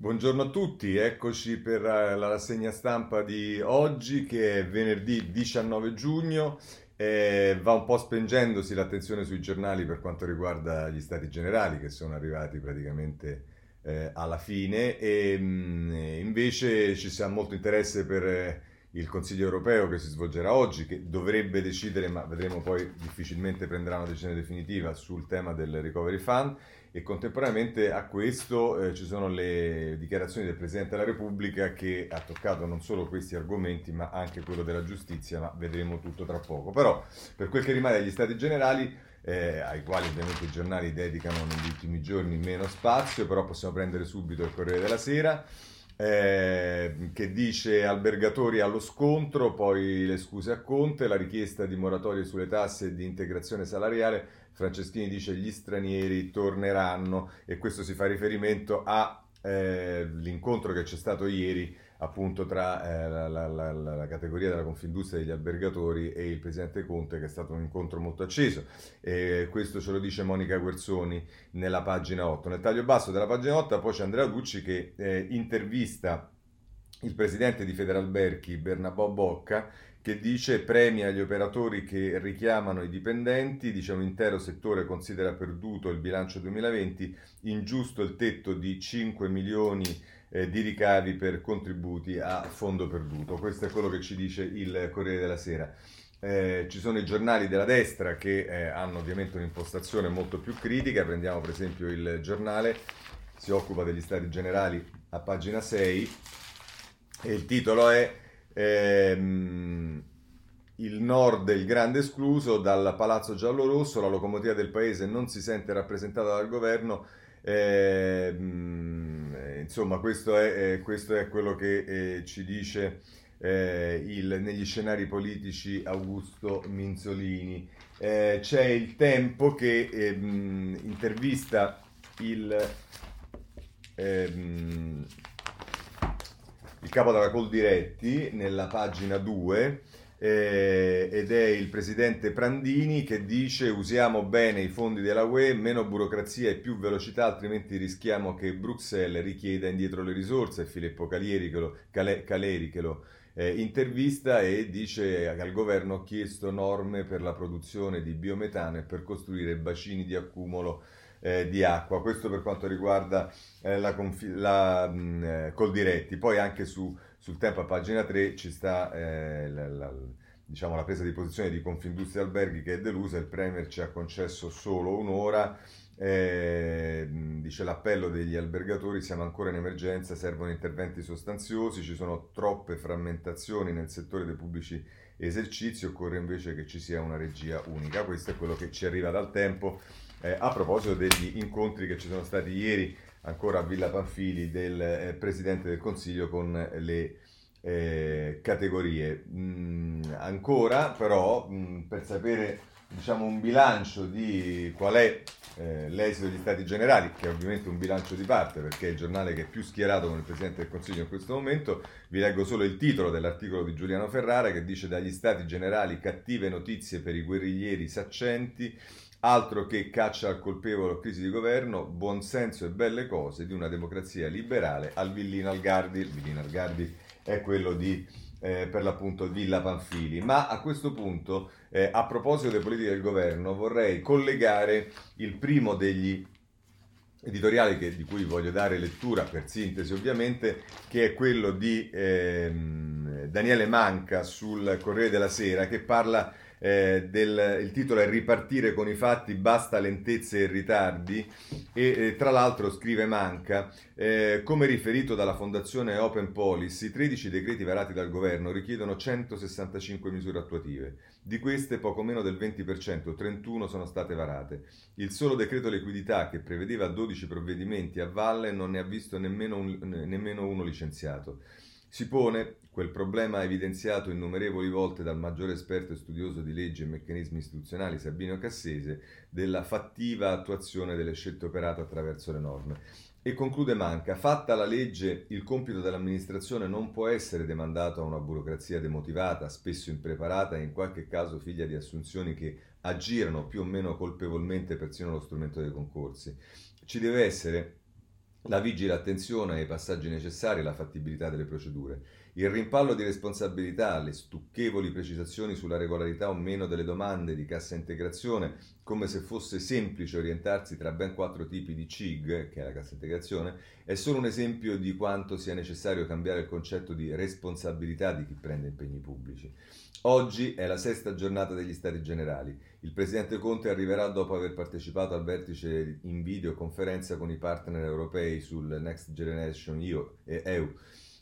Buongiorno a tutti, eccoci per eh, la rassegna stampa di oggi che è venerdì 19 giugno. Eh, va un po' spengendosi l'attenzione sui giornali per quanto riguarda gli stati generali che sono arrivati praticamente eh, alla fine e mh, mm, invece ci sia molto interesse per eh, il Consiglio europeo che si svolgerà oggi, che dovrebbe decidere, ma vedremo poi difficilmente prenderà una decisione definitiva sul tema del Recovery Fund e contemporaneamente a questo eh, ci sono le dichiarazioni del Presidente della Repubblica che ha toccato non solo questi argomenti ma anche quello della giustizia, ma vedremo tutto tra poco. Però per quel che rimane agli Stati Generali, eh, ai quali ovviamente i giornali dedicano negli ultimi giorni meno spazio, però possiamo prendere subito il Corriere della Sera. Eh, che dice albergatori allo scontro, poi le scuse a Conte, la richiesta di moratorie sulle tasse e di integrazione salariale Franceschini dice gli stranieri torneranno e questo si fa riferimento all'incontro eh, che c'è stato ieri appunto tra eh, la, la, la, la, categoria della Confindustria degli albergatori e il Presidente Conte che è stato un incontro molto acceso e questo ce lo dice Monica Guerzoni nella pagina 8. Nel taglio basso della pagina 8 poi c'è Andrea Ducci che eh, intervista il presidente di Federalberghi Bernabò Bocca che dice premia gli operatori che richiamano i dipendenti, dice un intero settore considera perduto il bilancio 2020, ingiusto il tetto di 5 milioni eh, di ricavi per contributi a fondo perduto. Questo è quello che ci dice il Corriere della Sera. Eh, ci sono i giornali della destra che eh, hanno ovviamente un'impostazione molto più critica, prendiamo per esempio il giornale, si occupa degli stati generali a pagina 6 e il titolo è ehm, il nord è il grande escluso, dal palazzo giallo-rosso la locomotiva del paese non si sente rappresentata dal governo. Ehm, insomma, questo è, eh, questo è, quello che eh, ci dice eh, il, negli scenari politici Augusto Minzolini. Eh, c'è il tempo che ehm, intervista il, ehm, il capo della Coldiretti nella pagina 2 eh, ed è il presidente Prandini che dice usiamo bene i fondi della UE, meno burocrazia e più velocità, altrimenti rischiamo che Bruxelles richieda indietro le risorse. Filippo Caleri che lo, Cale, Caleri che lo eh, intervista e dice che al governo ha chiesto norme per la produzione di biometano e per costruire bacini di accumulo eh, di acqua. Questo per quanto riguarda eh, la, confi- la mh, mm, eh, Coldiretti. Poi anche su, sul tempo a pagina 3 ci sta eh, la, la, diciamo, la presa di posizione di Confindustria Alberghi che è delusa, il Premier ci ha concesso solo un'ora. Eh, dice l'appello degli albergatori, siamo ancora in emergenza, servono interventi sostanziosi, ci sono troppe frammentazioni nel settore dei pubblici esercizi, occorre invece che ci sia una regia unica. Questo è quello che ci arriva dal tempo eh, a proposito degli incontri che ci sono stati ieri ancora a Villa Panfili del eh, Presidente del Consiglio con le eh, categorie. Mm, ancora però mh, mm, per sapere diciamo, un bilancio di qual è eh, l'esito degli Stati Generali, che è ovviamente un bilancio di parte perché è il giornale che è più schierato con il Presidente del Consiglio in questo momento, vi leggo solo il titolo dell'articolo di Giuliano Ferrara che dice dagli Stati Generali cattive notizie per i guerriglieri saccenti Altro che caccia al colpevole crisi di governo, buonsenso e belle cose di una democrazia liberale al Villino Algardi. Il Villino Algardi è quello di, eh, per l'appunto, Villa Panfili. Ma a questo punto, eh, a proposito delle politiche del governo, vorrei collegare il primo degli editoriali che, di cui voglio dare lettura per sintesi ovviamente, che è quello di ehm, Daniele Manca sul Corriere della Sera, che parla eh, del, il titolo è Ripartire con i fatti, basta lentezze e ritardi e eh, tra l'altro scrive Manca, eh, come riferito dalla Fondazione Open Policy, 13 decreti varati dal governo richiedono 165 misure attuative. Di queste poco meno del 20%, 31 sono state varate. Il solo decreto liquidità che prevedeva 12 provvedimenti a valle non ne ha visto nemmeno, un, nemmeno uno licenziato. Si pone quel problema evidenziato innumerevoli volte dal maggiore esperto e studioso di leggi e meccanismi istituzionali Sabino Cassese della fattiva attuazione delle scelte operate attraverso le norme. E conclude Manca, fatta la legge, il compito dell'amministrazione non può essere demandato a una burocrazia demotivata, spesso impreparata e in qualche caso figlia di assunzioni che aggirano più o meno colpevolmente persino lo strumento dei concorsi. Ci deve essere la vigile attenzione ai passaggi necessari e alla fattibilità delle procedure. Il rimpallo di responsabilità, le stucchevoli precisazioni sulla regolarità o meno delle domande di cassa integrazione, come se fosse semplice orientarsi tra ben quattro tipi di CIG, che è la cassa integrazione, è solo un esempio di quanto sia necessario cambiare il concetto di responsabilità di chi prende impegni pubblici. Oggi è la sesta giornata degli Stati Generali. Il Presidente Conte arriverà dopo aver partecipato al vertice in videoconferenza con i partner europei sul Next Generation EU.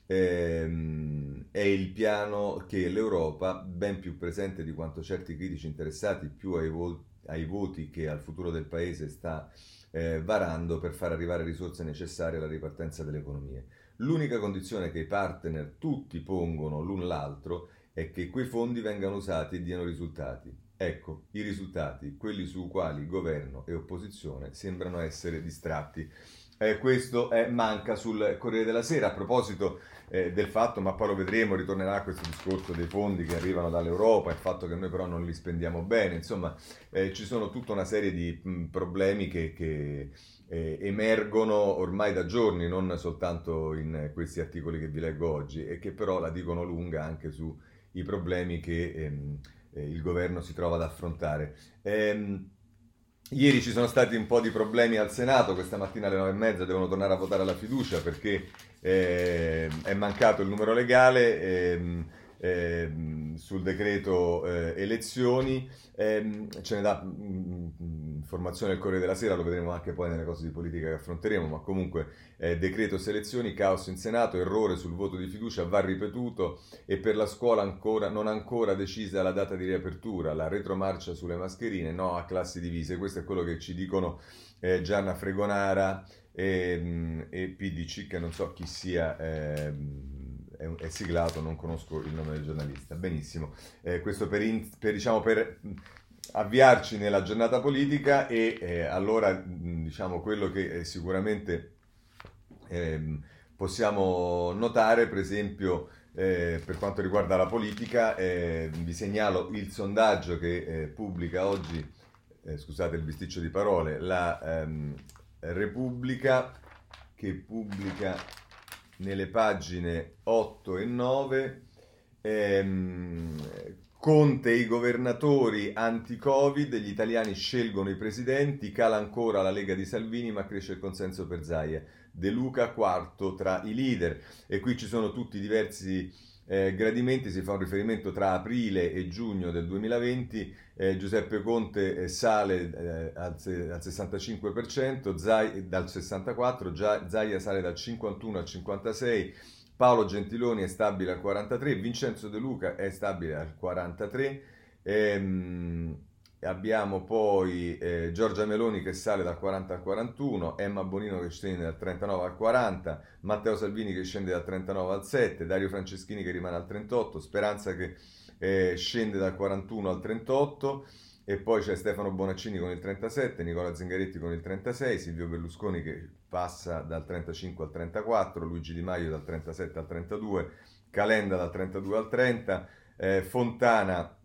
Ehm, è il piano che l'Europa, ben più presente di quanto certi critici interessati più ai, vo- ai voti che al futuro del Paese sta eh, varando per far arrivare risorse necessarie alla ripartenza delle economie. L'unica condizione che i partner tutti pongono l'un l'altro è che quei fondi vengano usati e diano risultati. Ecco, i risultati, quelli su quali governo e opposizione sembrano essere distratti. Eh, questo eh, manca sul Corriere della Sera. A proposito eh, del fatto, ma poi lo vedremo, ritornerà questo discorso dei fondi che arrivano dall'Europa, il fatto che noi però non li spendiamo bene, insomma eh, ci sono tutta una serie di mh, problemi che, che eh, emergono ormai da giorni, non soltanto in questi articoli che vi leggo oggi, e che però la dicono lunga anche su i problemi che ehm, eh, il governo si trova ad affrontare. Ehm, ieri ci sono stati un po' di problemi al Senato, questa mattina alle nove e mezza devono tornare a votare la fiducia perché eh, è mancato il numero legale. Ehm, eh, sul decreto eh, elezioni, eh, ce ne dà mh, mm, mm, informazione il Corriere della Sera, lo vedremo anche poi nelle cose di politica che affronteremo, ma comunque eh, decreto selezioni, caos in Senato, errore sul voto di fiducia, va ripetuto e per la scuola ancora, non ancora decisa la data di riapertura, la retromarcia sulle mascherine, no a classi divise, questo è quello che ci dicono eh, Gianna Fregonara e, mm, e, PDC, che non so chi sia. Eh, è, siglato, non conosco il nome del giornalista. Benissimo, eh, questo per, in, per, diciamo, per avviarci nella giornata politica e eh, allora diciamo quello che sicuramente eh, possiamo notare, per esempio, eh, per quanto riguarda la politica, eh, vi segnalo il sondaggio che eh, pubblica oggi, eh, scusate il bisticcio di parole, la ehm, Repubblica che pubblica nelle pagine 8 e 9 ehm, Conte e i governatori anti-Covid, gli italiani scelgono i presidenti, cala ancora la Lega di Salvini ma cresce il consenso per Zaia. De Luca quarto tra i leader. E qui ci sono tutti i diversi eh, gradimenti, si fa un riferimento tra aprile e giugno del 2020, eh, Giuseppe Conte eh, sale eh, al, al, 65%, Zai, dal 64%, Zaia sale dal 51 al 56%, Paolo Gentiloni è stabile al 43, Vincenzo De Luca è stabile al 43, ehm, abbiamo poi eh, Giorgia Meloni che sale dal 40 al 41, Emma Bonino che scende dal 39 al 40, Matteo Salvini che scende dal 39 al 7, Dario Franceschini che rimane al 38, Speranza che eh, scende dal 41 al 38 e poi c'è Stefano Bonaccini con il 37, Nicola Zingaretti con il 36, Silvio Berlusconi che passa dal 35 al 34, Luigi Di Maio dal 37 al 32, Calenda dal 32 al 30, eh, Fontana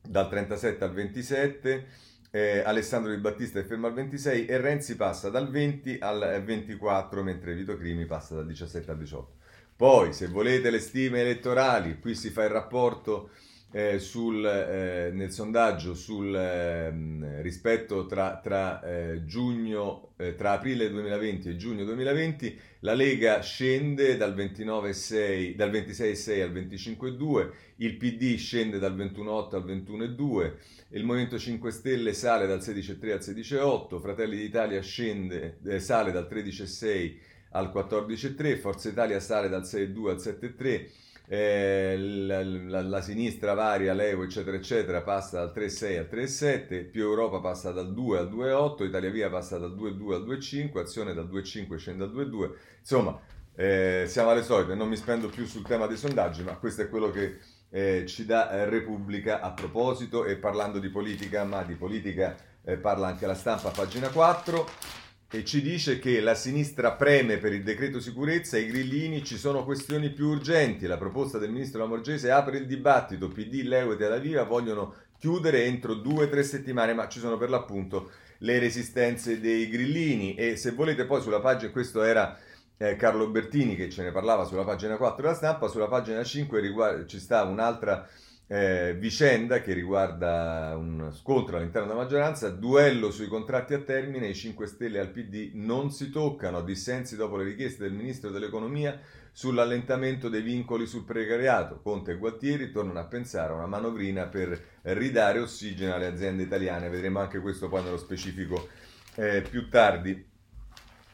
dal 37 al 27, eh, Alessandro Di Battista è fermo al 26 e Renzi passa dal 20 al 24, mentre Vito Crimi passa dal 17 al 18. Poi, se volete le stime elettorali, qui si fa il rapporto eh, sul, eh, nel sondaggio sul eh, rispetto tra, tra, eh, giugno, eh, tra aprile 2020 e giugno 2020, la Lega scende dal, 29,6, dal 26,6 al 25,2, il PD scende dal 21,8 al 21,2, il Movimento 5 Stelle sale dal 16,3 al 16,8, Fratelli d'Italia scende, eh, sale dal 13,6 al 14,3, Forza Italia sale dal 6,2 al 7,3, eh, la, la, la, sinistra varia, l'Evo eccetera eccetera passa dal 3,6 al 3,7, più Europa passa dal 2 al 2,8, Italia Via passa dal 2,2 al 2,5, Azione dal 2,5 scende al 2,2, insomma eh, siamo alle solite, non mi spendo più sul tema dei sondaggi, ma questo è quello che eh, ci dà eh, Repubblica a proposito. E parlando di politica, ma di politica eh, parla anche la stampa, pagina 4 e ci dice che la sinistra preme per il decreto sicurezza, i grillini ci sono questioni più urgenti, la proposta del ministro Lamorgese apre il dibattito, PD, Leo e Tel Aviv vogliono chiudere entro due o tre settimane, ma ci sono per l'appunto le resistenze dei grillini. E se volete poi sulla pagina, questo era eh, Carlo Bertini che ce ne parlava sulla pagina 4 della stampa, sulla pagina 5 riguarda, ci sta un'altra eh, vicenda che riguarda un scontro all'interno della maggioranza, duello sui contratti a termine, i 5 Stelle al PD non si toccano, dissensi dopo le richieste del Ministro dell'Economia sull'allentamento dei vincoli sul precariato. Conte e Gualtieri tornano a pensare a una manovrina per ridare ossigeno alle aziende italiane, vedremo anche questo poi nello specifico eh, più tardi.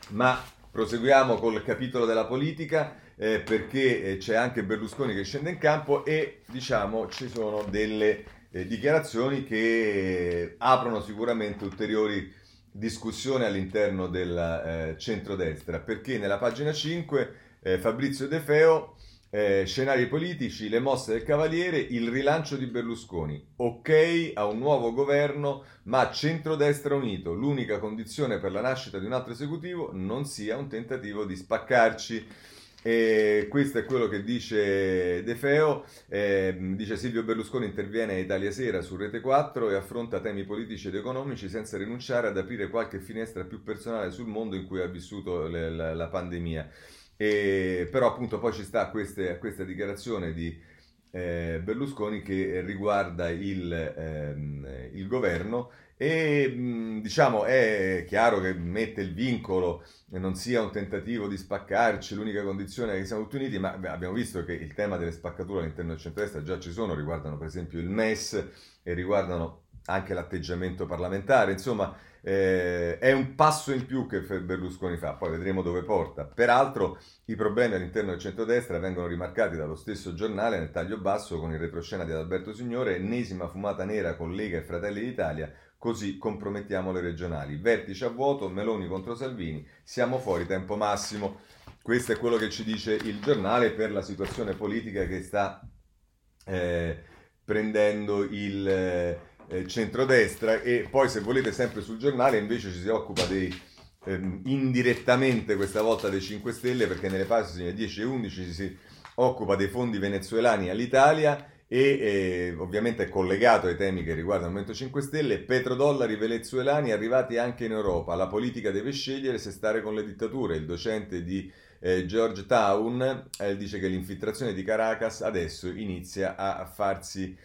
Ma proseguiamo col capitolo della politica eh, perché eh, c'è anche Berlusconi che scende in campo e diciamo ci sono delle eh, dichiarazioni che aprono sicuramente ulteriori discussioni all'interno del eh, centrodestra perché nella pagina 5 eh, Fabrizio De Feo eh, scenari politici, le mosse del Cavaliere, il rilancio di Berlusconi. Ok a un nuovo governo, ma centrodestra unito. L'unica condizione per la nascita di un altro esecutivo non sia un tentativo di spaccarci. E questo è quello che dice De Feo, eh, dice Silvio Berlusconi interviene a Italia Sera su Rete 4 e affronta temi politici ed economici senza rinunciare ad aprire qualche finestra più personale sul mondo in cui ha vissuto le, la, la pandemia. E, però appunto poi ci sta queste, questa dichiarazione di eh, Berlusconi che riguarda il, ehm, il governo e mh, diciamo è chiaro che mette il vincolo non sia un tentativo di spaccarci, l'unica condizione è che siamo tutti uniti, ma abbiamo visto che il tema delle spaccature all'interno del centro-destra già ci sono, riguardano per esempio il MES e riguardano anche l'atteggiamento parlamentare, insomma eh, è un passo in più che Berlusconi fa, poi vedremo dove porta. Peraltro i problemi all'interno del centrodestra vengono rimarcati dallo stesso giornale nel taglio basso con il retroscena di Adalberto Signore, ennesima fumata nera con Lega e Fratelli d'Italia, così compromettiamo le regionali. Vertice a vuoto, Meloni contro Salvini, siamo fuori tempo massimo. Questo è quello che ci dice il giornale per la situazione politica che sta eh, prendendo il... Eh, eh, centrodestra e poi se volete sempre sul giornale invece ci si occupa dei, ehm, indirettamente questa volta dei 5 Stelle perché nelle pagine 10 e 11 ci si occupa dei fondi venezuelani all'Italia e eh, ovviamente è collegato ai temi che riguardano il Movimento 5 Stelle, petrodollari venezuelani arrivati anche in Europa, la politica deve scegliere se stare con le dittature, il docente di eh, Georgetown eh, dice che l'infiltrazione di Caracas adesso inizia a farsi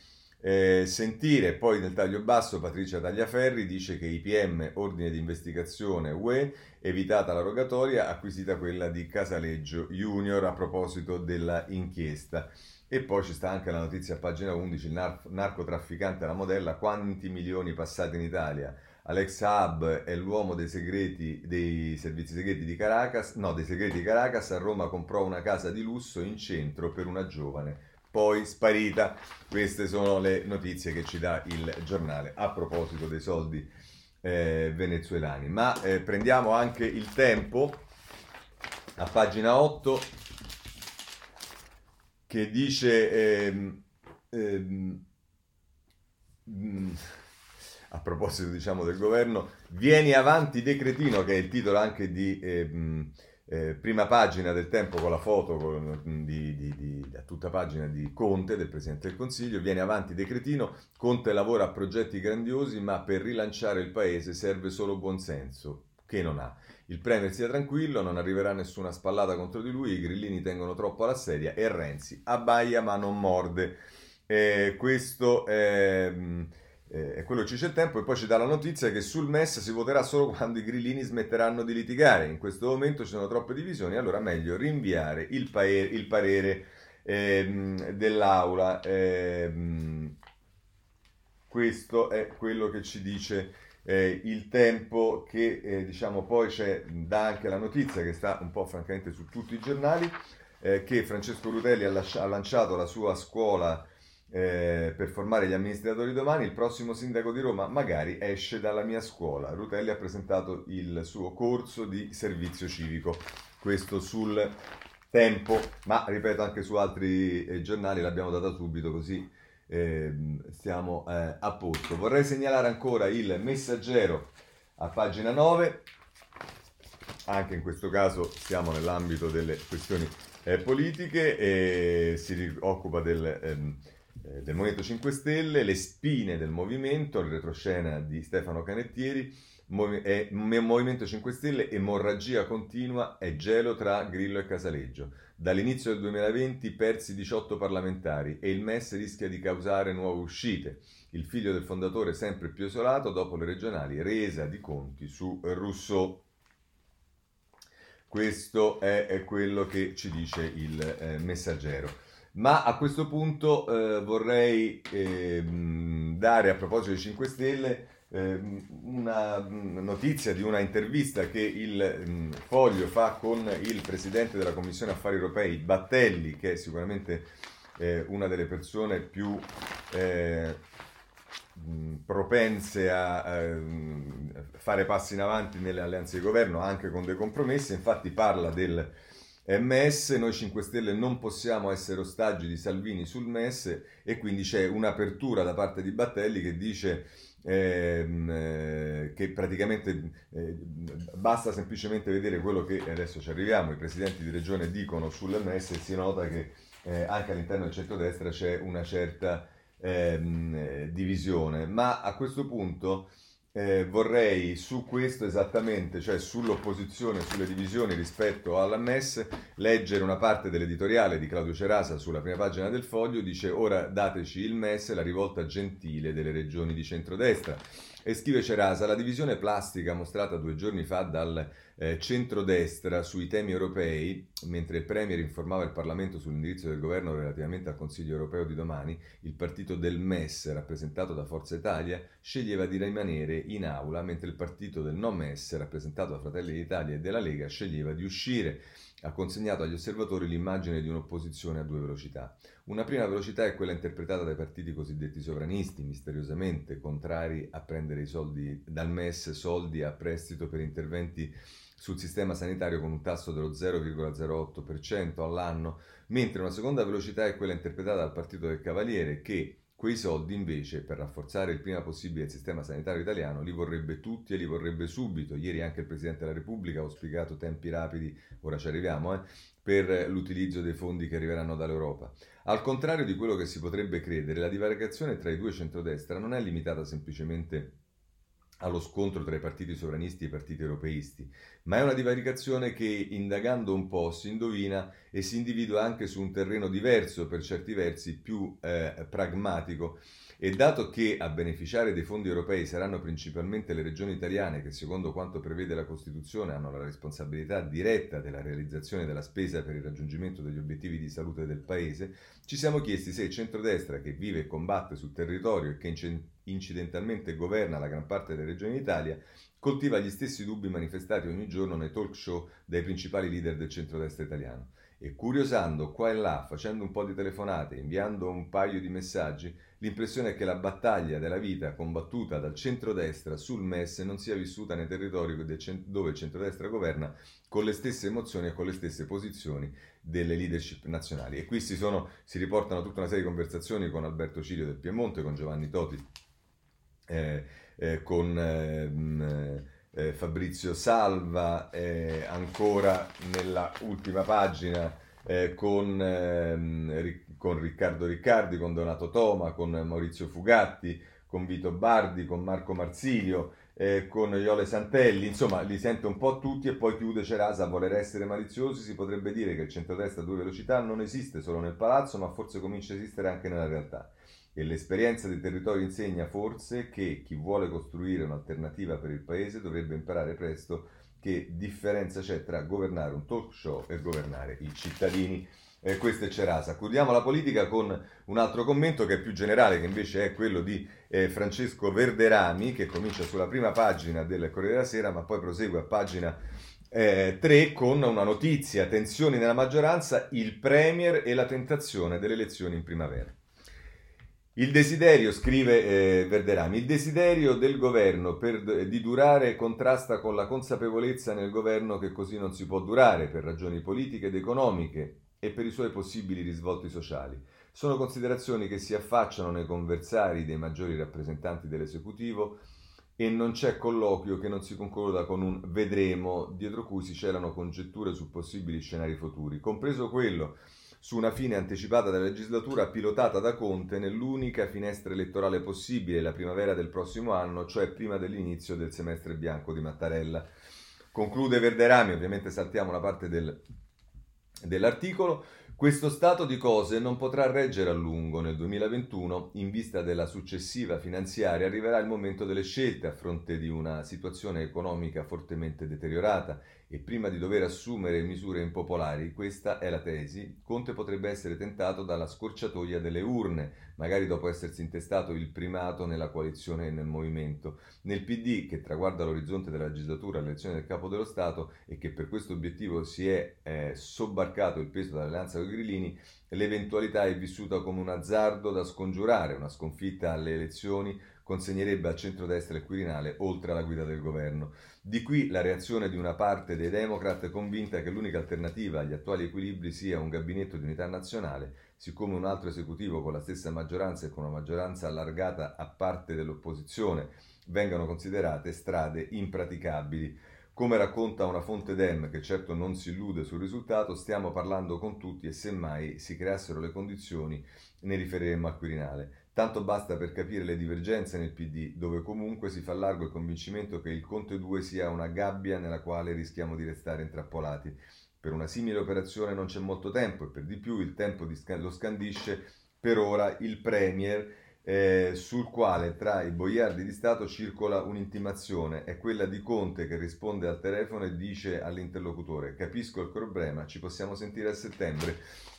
eh, sentire poi nel taglio basso Patrizia Tagliaferri dice che IPM, ordine di investigazione UE, evitata la rogatoria, acquisita quella di Casaleggio Junior a proposito della inchiesta. E poi ci sta anche la notizia a pagina 11, il nar- narcotrafficante alla modella, quanti milioni passati in Italia. Alex Hub è l'uomo dei segreti dei servizi segreti di Caracas, no, dei segreti di Caracas, a Roma comprò una casa di lusso in centro per una giovane poi sparita. Queste sono le notizie che ci dà il giornale a proposito dei soldi eh, venezuelani. Ma eh, prendiamo anche il tempo a pagina 8 che dice ehm, ehm, mm, a proposito diciamo del governo vieni avanti decretino che è il titolo anche di ehm, eh, prima pagina del tempo con la foto con, di, di, di, a tutta pagina di Conte, del Presidente del Consiglio, viene avanti decretino, Conte lavora a progetti grandiosi ma per rilanciare il paese serve solo buonsenso, che non ha. Il Premier sia tranquillo, non arriverà nessuna spallata contro di lui, i grillini tengono troppo alla sedia e Renzi abbaia ma non morde. Eh, questo è eh, quello ci c'è tempo e poi ci dà la notizia che sul MES si voterà solo quando i grillini smetteranno di litigare. In questo momento ci sono troppe divisioni, allora meglio rinviare il, paere, il parere ehm, dell'Aula. Ehm, questo è quello che ci dice eh, il tempo che eh, diciamo poi c'è dà anche la notizia che sta un po' francamente su tutti i giornali eh, che Francesco Rutelli ha, lasci- ha lanciato la sua scuola eh, per formare gli amministratori domani, il prossimo sindaco di Roma magari esce dalla mia scuola. Rutelli ha presentato il suo corso di servizio civico, questo sul tempo, ma ripeto anche su altri eh, giornali l'abbiamo data subito così eh, stiamo eh, a posto. Vorrei segnalare ancora il messaggero a pagina 9, anche in questo caso siamo nell'ambito delle questioni eh, politiche e si occupa del ehm, eh, del Movimento 5 Stelle, le spine del movimento, il retroscena di Stefano Canettieri, è Movimento 5 Stelle, emorragia continua, è gelo tra Grillo e Casaleggio. Dall'inizio del 2020 persi 18 parlamentari e il MES rischia di causare nuove uscite. Il figlio del fondatore sempre più isolato dopo le regionali, resa di conti su Rousseau. Questo è, è quello che ci dice il eh, messaggero. Ma a questo punto eh, vorrei eh, dare a proposito dei 5 Stelle Ehm, una notizia di una intervista che il Foglio fa con il presidente della Commissione Affari Europei, Battelli, che è sicuramente eh, una delle persone più eh, propense a, a, fare passi in avanti nelle alleanze di governo, anche con dei compromessi. Infatti parla del MES, noi 5 Stelle non possiamo essere ostaggi di Salvini sul MES e quindi c'è un'apertura da parte di Battelli che dice ehm, eh, che praticamente eh, basta semplicemente vedere quello che adesso ci arriviamo, i presidenti di regione dicono sull'MS e si nota che eh, anche all'interno del centrodestra c'è una certa ehm, divisione, ma a questo punto eh, vorrei su questo esattamente, cioè sull'opposizione, sulle divisioni rispetto alla MES, leggere una parte dell'editoriale di Claudio Cerasa sulla prima pagina del foglio, dice ora dateci il MES, la rivolta gentile delle regioni di centrodestra. E scrive Cerasa, la divisione plastica mostrata due giorni fa dal eh, centrodestra sui temi europei, mentre il Premier informava il Parlamento sull'indirizzo del governo relativamente al Consiglio europeo di domani, il partito del MES, rappresentato da Forza Italia, sceglieva di rimanere in aula, mentre il partito del no MES, rappresentato da Fratelli d'Italia e della Lega, sceglieva di uscire ha consegnato agli osservatori l'immagine di un'opposizione a due velocità. Una prima velocità è quella interpretata dai partiti cosiddetti sovranisti, misteriosamente contrari a prendere i soldi dal MES, soldi a prestito per interventi sul sistema sanitario con un tasso dello 0,08% all'anno, mentre una seconda velocità è quella interpretata dal Partito del Cavaliere che quei soldi invece per rafforzare il prima possibile il sistema sanitario italiano li vorrebbe tutti e li vorrebbe subito. Ieri anche il Presidente della Repubblica ha auspicato tempi rapidi, ora ci arriviamo, eh, per l'utilizzo dei fondi che arriveranno dall'Europa. Al contrario di quello che si potrebbe credere, la divaricazione tra i due centrodestra non è limitata semplicemente allo scontro tra i partiti sovranisti e i partiti europeisti, ma è una divaricazione che, indagando un po', si indovina e si individua anche su un terreno diverso, per certi versi più eh, pragmatico. E dato che a beneficiare dei fondi europei saranno principalmente le regioni italiane che, secondo quanto prevede la Costituzione, hanno la responsabilità diretta della realizzazione della spesa per il raggiungimento degli obiettivi di salute del Paese, ci siamo chiesti se il centrodestra, che vive e combatte sul territorio e che incidentalmente governa la gran parte delle regioni d'Italia, coltiva gli stessi dubbi manifestati ogni giorno nei talk show dai principali leader del centrodestra italiano. E curiosando qua e là, facendo un po' di telefonate, inviando un paio di messaggi, l'impressione è che la battaglia della vita combattuta dal centrodestra sul MES non sia vissuta nei territori dove il centrodestra governa con le stesse emozioni e con le stesse posizioni delle leadership nazionali. E qui si, sono, si riportano tutta una serie di conversazioni con Alberto Cirio del Piemonte, con Giovanni Toti eh, eh, con ehm, eh, Fabrizio Salva, eh, ancora nella ultima pagina eh, con, ehm, con, Riccardo Riccardi, con Donato Toma, con Maurizio Fugatti, con Vito Bardi, con Marco Marsilio. Eh, con Iole Santelli, insomma li sente un po' tutti e poi chiude Cerasa a voler essere maliziosi, si potrebbe dire che il centrodestra a due velocità non esiste solo nel palazzo, ma forse comincia a esistere anche nella realtà. E l'esperienza dei territori insegna forse che chi vuole costruire un'alternativa per il paese dovrebbe imparare presto che differenza c'è tra governare un talk show e governare i cittadini. Eh, questo è Cerasa. Chiudiamo la politica con un altro commento che è più generale, che invece è quello di eh, Francesco Verderami, che comincia sulla prima pagina del Corriere della Sera, ma poi prosegue a pagina eh, 3 con una notizia, tensioni nella maggioranza, il Premier e la tentazione delle elezioni in primavera. Il desiderio, scrive eh, Verderami, il desiderio del governo per, di durare contrasta con la consapevolezza nel governo che così non si può durare per ragioni politiche ed economiche e per i suoi possibili risvolti sociali. Sono considerazioni che si affacciano nei conversari dei maggiori rappresentanti dell'esecutivo e non c'è colloquio che non si concorda con un vedremo dietro cui si celano congetture su possibili scenari futuri, compreso quello su una fine anticipata della legislatura pilotata da Conte nell'unica finestra elettorale possibile, la primavera del prossimo anno, cioè prima dell'inizio del semestre bianco di Mattarella. Conclude Verderami, ovviamente saltiamo la parte del, dell'articolo. Questo stato di cose non potrà reggere a lungo. Nel 2021, in vista della successiva finanziaria, arriverà il momento delle scelte a fronte di una situazione economica fortemente deteriorata e prima di dover assumere misure impopolari, questa è la tesi, Conte potrebbe essere tentato dalla scorciatoia delle urne, magari dopo essersi intestato il primato nella coalizione e nel movimento. Nel PD, che traguarda l'orizzonte della legislatura all'elezione del capo dello Stato e che per questo obiettivo si è eh, sobbarcato il peso dell'alleanza con grillini, l'eventualità è vissuta come un azzardo da scongiurare, una sconfitta alle elezioni consegnerebbe al centrodestra il Quirinale oltre alla guida del governo. Di qui la reazione di una parte dei Democrat convinta che l'unica alternativa agli attuali equilibri sia un gabinetto di unità nazionale, siccome un altro esecutivo con la stessa maggioranza e con una maggioranza allargata a parte dell'opposizione vengano considerate strade impraticabili. Come racconta una fonte Dem, che certo non si illude sul risultato, stiamo parlando con tutti e semmai si creassero le condizioni ne riferiremmo al Quirinale. Tanto basta per capire le divergenze nel PD, dove comunque si fa largo il convincimento che il Conte 2 sia una gabbia nella quale rischiamo di restare intrappolati. Per una simile operazione non c'è molto tempo e per di più il tempo lo scandisce per ora il Premier, eh, sul quale tra i boiardi di Stato circola un'intimazione. È quella di Conte che risponde al telefono e dice all'interlocutore: Capisco il problema, ci possiamo sentire a settembre.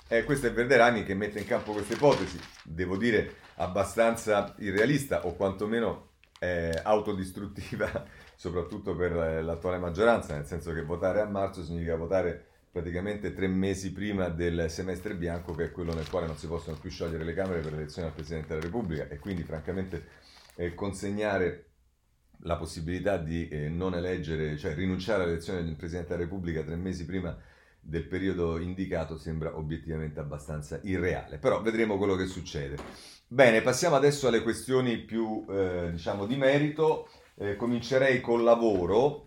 Eh, questo è Verderami che mette in campo questa ipotesi, devo dire abbastanza irrealista o quantomeno eh, autodistruttiva, soprattutto per l'attuale maggioranza, nel senso che votare a marzo significa votare praticamente tre mesi prima del semestre bianco, che è quello nel quale non si possono più sciogliere le Camere per l'elezione al Presidente della Repubblica e quindi francamente eh, consegnare la possibilità di eh, non eleggere, cioè rinunciare all'elezione del Presidente della Repubblica tre mesi prima del periodo indicato sembra obiettivamente abbastanza irreale, però vedremo quello che succede. Bene, passiamo adesso alle questioni più eh, diciamo di merito. Eh, comincerei col lavoro,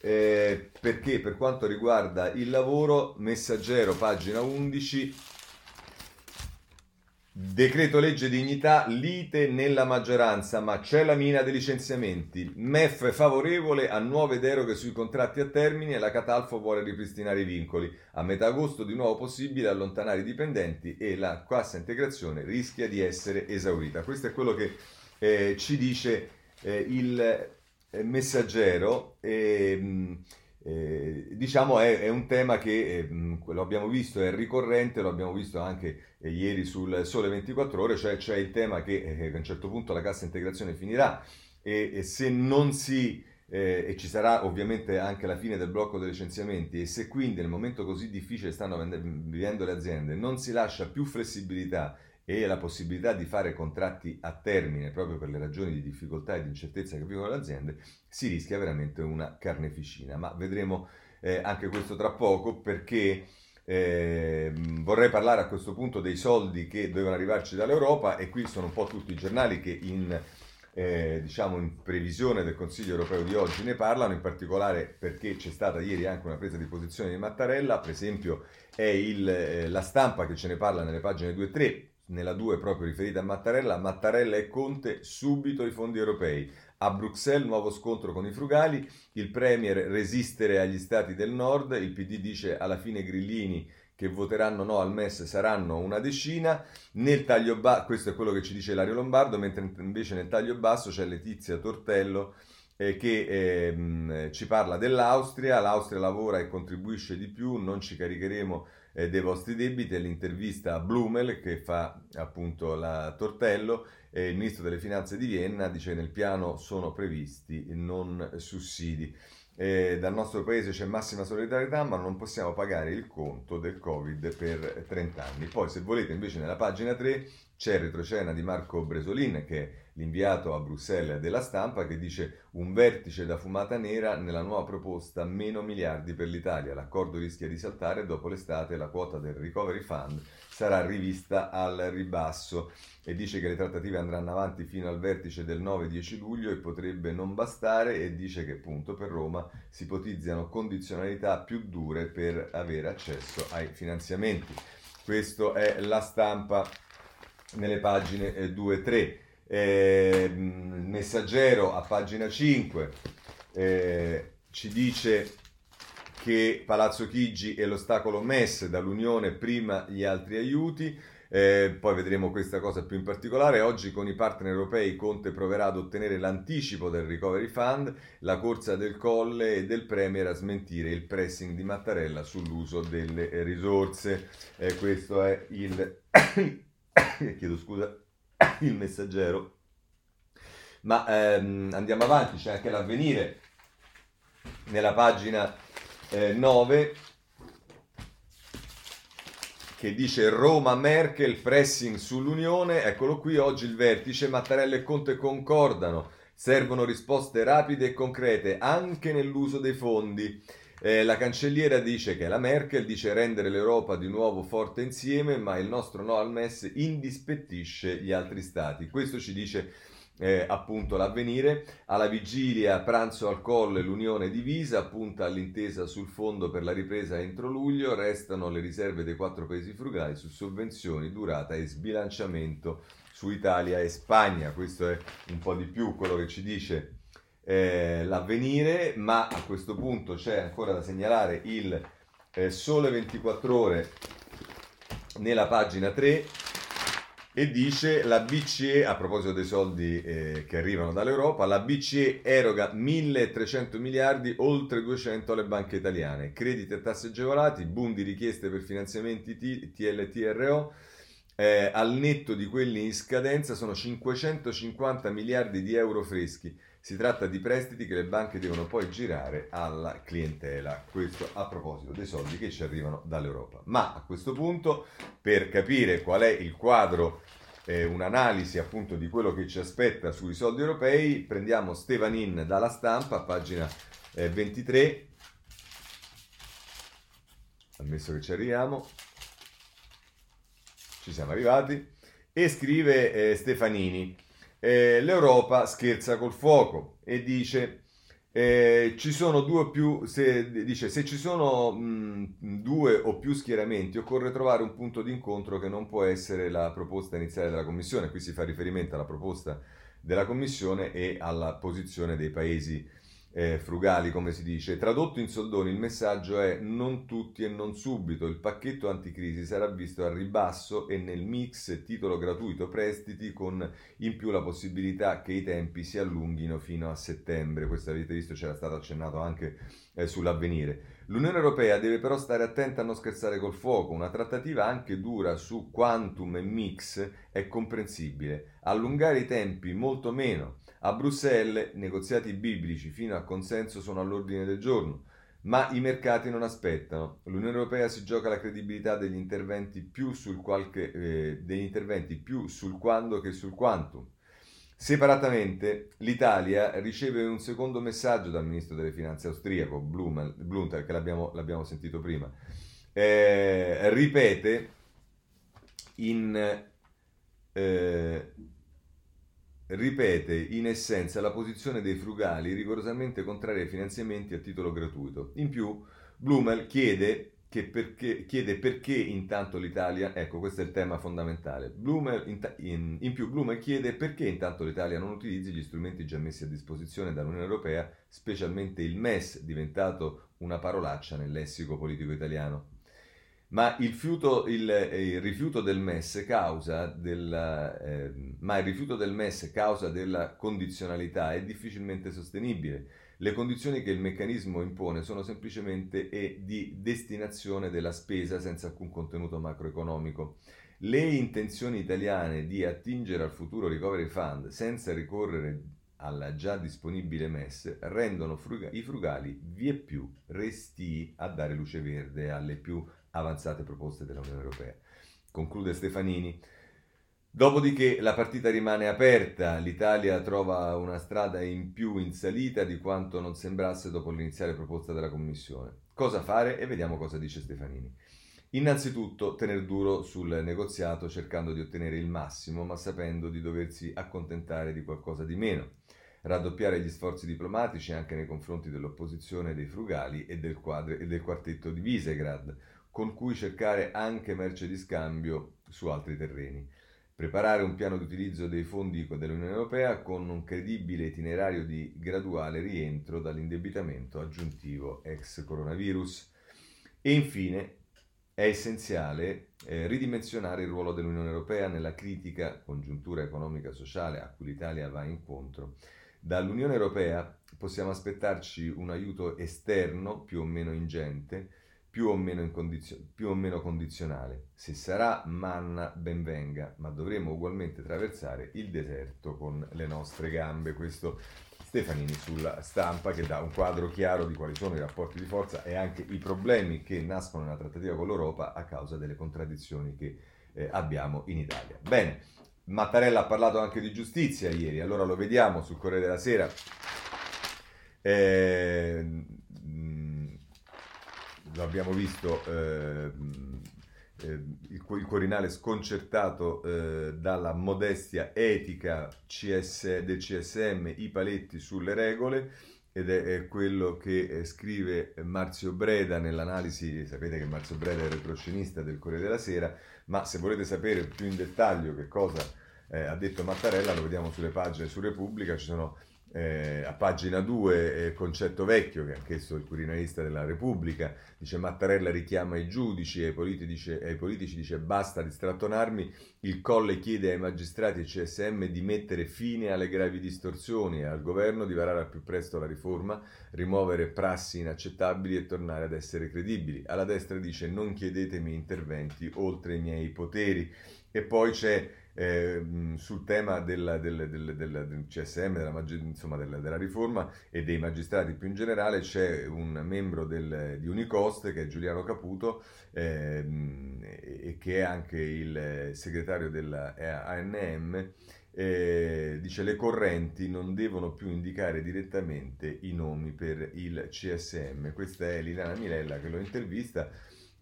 eh, perché per quanto riguarda il lavoro, messaggero, pagina 11, Decreto legge dignità, lite nella maggioranza, ma c'è la mina dei licenziamenti. MEF favorevole a nuove deroghe sui contratti a termine e la Catalfo vuole ripristinare i vincoli. A metà agosto di nuovo possibile allontanare i dipendenti e la cassa integrazione rischia di essere esaurita. Questo è quello che eh, ci dice eh, il eh, messaggero. Eh, eh, diciamo è, è, un tema che eh, lo abbiamo visto, è ricorrente, lo abbiamo visto anche eh, ieri sul Sole 24 Ore, cioè c'è il tema che eh, a un certo punto la cassa integrazione finirà e, e se non si, eh, e ci sarà ovviamente anche la fine del blocco dei licenziamenti e se quindi nel momento così difficile stanno vivendo le aziende non si lascia più flessibilità e la possibilità di fare contratti a termine proprio per le ragioni di difficoltà e di incertezza che vivono le aziende, si rischia veramente una carneficina. Ma vedremo eh, anche questo tra poco perché eh, vorrei parlare a questo punto dei soldi che dovevano arrivarci dall'Europa e qui sono un po' tutti i giornali che in, eh, diciamo in previsione del Consiglio europeo di oggi ne parlano, in particolare perché c'è stata ieri anche una presa di posizione di Mattarella, per esempio è il, eh, la stampa che ce ne parla nelle pagine 2 e 3 nella 2 proprio riferita a Mattarella, Mattarella e Conte subito i fondi europei. A Bruxelles nuovo scontro con i frugali, il Premier resistere agli stati del nord, il PD dice alla fine Grillini che voteranno no al MES saranno una decina, nel taglio basso, questo è quello che ci dice Lario Lombardo, mentre invece nel taglio basso c'è Letizia Tortello eh, che eh, ci parla dell'Austria, l'Austria lavora e contribuisce di più, non ci caricheremo eh, dei vostri debiti, è l'intervista a Blumel che fa appunto la Tortello, e il ministro delle finanze di Vienna dice nel piano sono previsti non sussidi. Eh, dal nostro paese c'è massima solidarietà, ma non possiamo pagare il conto del Covid per 30 anni. Poi, se volete, invece, nella pagina 3 c'è il retrocena di Marco Bresolin, che è l'inviato a Bruxelles della stampa, che dice un vertice da fumata nera nella nuova proposta meno miliardi per l'Italia. L'accordo rischia di saltare dopo l'estate la quota del Recovery Fund sarà rivista al ribasso e dice che le trattative andranno avanti fino al vertice del 9-10 luglio e potrebbe non bastare e dice che appunto per Roma si ipotizzano condizionalità più dure per avere accesso ai finanziamenti. Questo è la stampa nelle pagine 2 e 3. Eh, messaggero a pagina 5 eh, ci dice che Palazzo Chigi è l'ostacolo MES dall'Unione prima gli altri aiuti. Eh, poi vedremo questa cosa più in particolare. Oggi con i partner europei Conte proverà ad ottenere l'anticipo del Recovery Fund, la corsa del Colle e del Premier a smentire il pressing di Mattarella sull'uso delle risorse. Eh, questo è il... chiedo scusa, il messaggero. Ma ehm, andiamo avanti, c'è anche l'avvenire nella pagina eh, 9 che dice Roma Merkel pressing sull'Unione, eccolo qui oggi il vertice, Mattarella e Conte concordano, servono risposte rapide e concrete anche nell'uso dei fondi. Eh, la cancelliera dice che la Merkel dice rendere l'Europa di nuovo forte insieme, ma il nostro no al MES indispettisce gli altri stati. Questo ci dice eh, appunto l'avvenire. Alla vigilia, pranzo al colle, l'Unione divisa, punta all'intesa sul fondo per la ripresa entro luglio, restano le riserve dei quattro paesi frugali su sovvenzioni, durata e sbilanciamento su Italia e Spagna. Questo è un po' di più quello che ci dice eh, l'avvenire, ma a questo punto c'è ancora da segnalare il eh, Sole 24 ore nella pagina 3 e dice la BCE, a proposito dei soldi eh, che arrivano dall'Europa, la BCE eroga 1300 miliardi, oltre 200 alle banche italiane, crediti e tasse agevolati, boom di richieste per finanziamenti T- TLTRO, eh, al netto di quelli in scadenza sono 550 miliardi di euro freschi. Si tratta di prestiti che le banche devono poi girare alla clientela. Questo a proposito dei soldi che ci arrivano dall'Europa. Ma a questo punto, per capire qual è il quadro, eh, un'analisi appunto di quello che ci aspetta sui soldi europei, prendiamo Stevanin dalla stampa, pagina eh, 23. Ammesso che ci arriviamo, ci siamo arrivati. E scrive eh, Stefanini. Eh, L'Europa scherza col fuoco e dice eh, ci sono due o più, se, dice, se ci sono mh, due o più schieramenti occorre trovare un punto di incontro che non può essere la proposta iniziale della Commissione, qui si fa riferimento alla proposta della Commissione e alla posizione dei paesi eh, frugali, come si dice. Tradotto in soldoni, il messaggio è non tutti e non subito. Il pacchetto anticrisi sarà visto al ribasso e nel mix titolo gratuito prestiti con in più la possibilità che i tempi si allunghino fino a settembre. Questo avete visto, c'era stato accennato anche eh, sull'avvenire. L'Unione Europea deve però stare attenta a non scherzare col fuoco. Una trattativa anche dura su quantum e mix è comprensibile. Allungare i tempi molto meno. A Bruxelles negoziati biblici fino a consenso sono all'ordine del giorno, ma i mercati non aspettano. L'Unione Europea si gioca la credibilità degli interventi più sul, qualche, eh, degli interventi più sul quando che sul quantum. Separatamente, l'Italia riceve un secondo messaggio dal ministro delle finanze austriaco, Blumel, che l'abbiamo, l'abbiamo, sentito prima. Eh, ripete in, eh, ripete in essenza la posizione dei frugali rigorosamente contraria ai finanziamenti a titolo gratuito. In più, Blumel chiede, perché, chiede perché intanto l'Italia, ecco questo è il tema fondamentale, Blumel, in, in, in, più Blumel chiede perché intanto l'Italia non utilizzi gli strumenti già messi a disposizione dall'Unione Europea, specialmente il MES, diventato una parolaccia nel lessico politico italiano. Ma il, fiuto, il, il, rifiuto del MES causa della, eh, ma il rifiuto del MES causa della condizionalità è difficilmente sostenibile. Le condizioni che il meccanismo impone sono semplicemente e di destinazione della spesa senza alcun contenuto macroeconomico. Le intenzioni italiane di attingere al futuro Recovery Fund senza ricorrere al già disponibile MES rendono fruga- i frugali vie più restii a dare luce verde alle più avanzate proposte dell'Unione Europea. Conclude Stefanini. Dopodiché la partita rimane aperta, l'Italia trova una strada in più in salita di quanto non sembrasse dopo l'iniziale proposta della Commissione. Cosa fare? E vediamo cosa dice Stefanini. Innanzitutto tener duro sul negoziato cercando di ottenere il massimo, ma sapendo di doversi accontentare di qualcosa di meno. Raddoppiare gli sforzi diplomatici anche nei confronti dell'opposizione dei frugali e del, quadre, e del quartetto di Visegrad, con cui cercare anche merce di scambio su altri terreni. Preparare un piano di utilizzo dei fondi dell'Unione Europea con un credibile itinerario di graduale rientro dall'indebitamento aggiuntivo ex coronavirus. E infine è essenziale eh, ridimensionare il ruolo dell'Unione Europea nella critica congiuntura economica e sociale a cui l'Italia va incontro. Dall'Unione Europea possiamo aspettarci un aiuto esterno più o meno ingente, più o meno, condizio- più o meno condizionale. Se sarà manna, ben venga, ma dovremo ugualmente attraversare il deserto con le nostre gambe. Questo Stefanini sulla stampa che dà un quadro chiaro di quali sono i rapporti di forza e anche i problemi che nascono nella trattativa con l'Europa a causa delle contraddizioni che eh, abbiamo in Italia. Bene, Mattarella ha parlato anche di giustizia ieri, allora lo vediamo sul Corriere della Sera. Eh, abbiamo visto, eh, il, il, Quirinale sconcertato eh, dalla modestia etica CS, del CSM, i paletti sulle regole, ed è, quello che eh, scrive Marzio Breda nell'analisi, sapete che Marzio Breda è retroscenista del Corriere della Sera, ma se volete sapere più in dettaglio che cosa eh, ha detto Mattarella, lo vediamo sulle pagine su Repubblica, ci sono eh, a pagina 2 eh, Concetto Vecchio, che è anch'esso il quirinalista della Repubblica, dice Mattarella richiama i giudici e ai politici, dice, ai politici dice basta distrattonarmi, il Colle chiede ai magistrati e CSM di mettere fine alle gravi distorsioni e al governo di varare al più presto la riforma, rimuovere prassi inaccettabili e tornare ad essere credibili. Alla destra dice non chiedetemi interventi oltre i miei poteri. E poi c'è eh, sul tema del, del, del, del CSM, della, insomma, della, riforma e dei magistrati più in generale, c'è un membro di Unicost che è Giuliano Caputo ehm, e che è anche il segretario della ANM. Eh, dice le correnti non devono più indicare direttamente i nomi per il CSM. Questa è Liliana Milella che lo intervista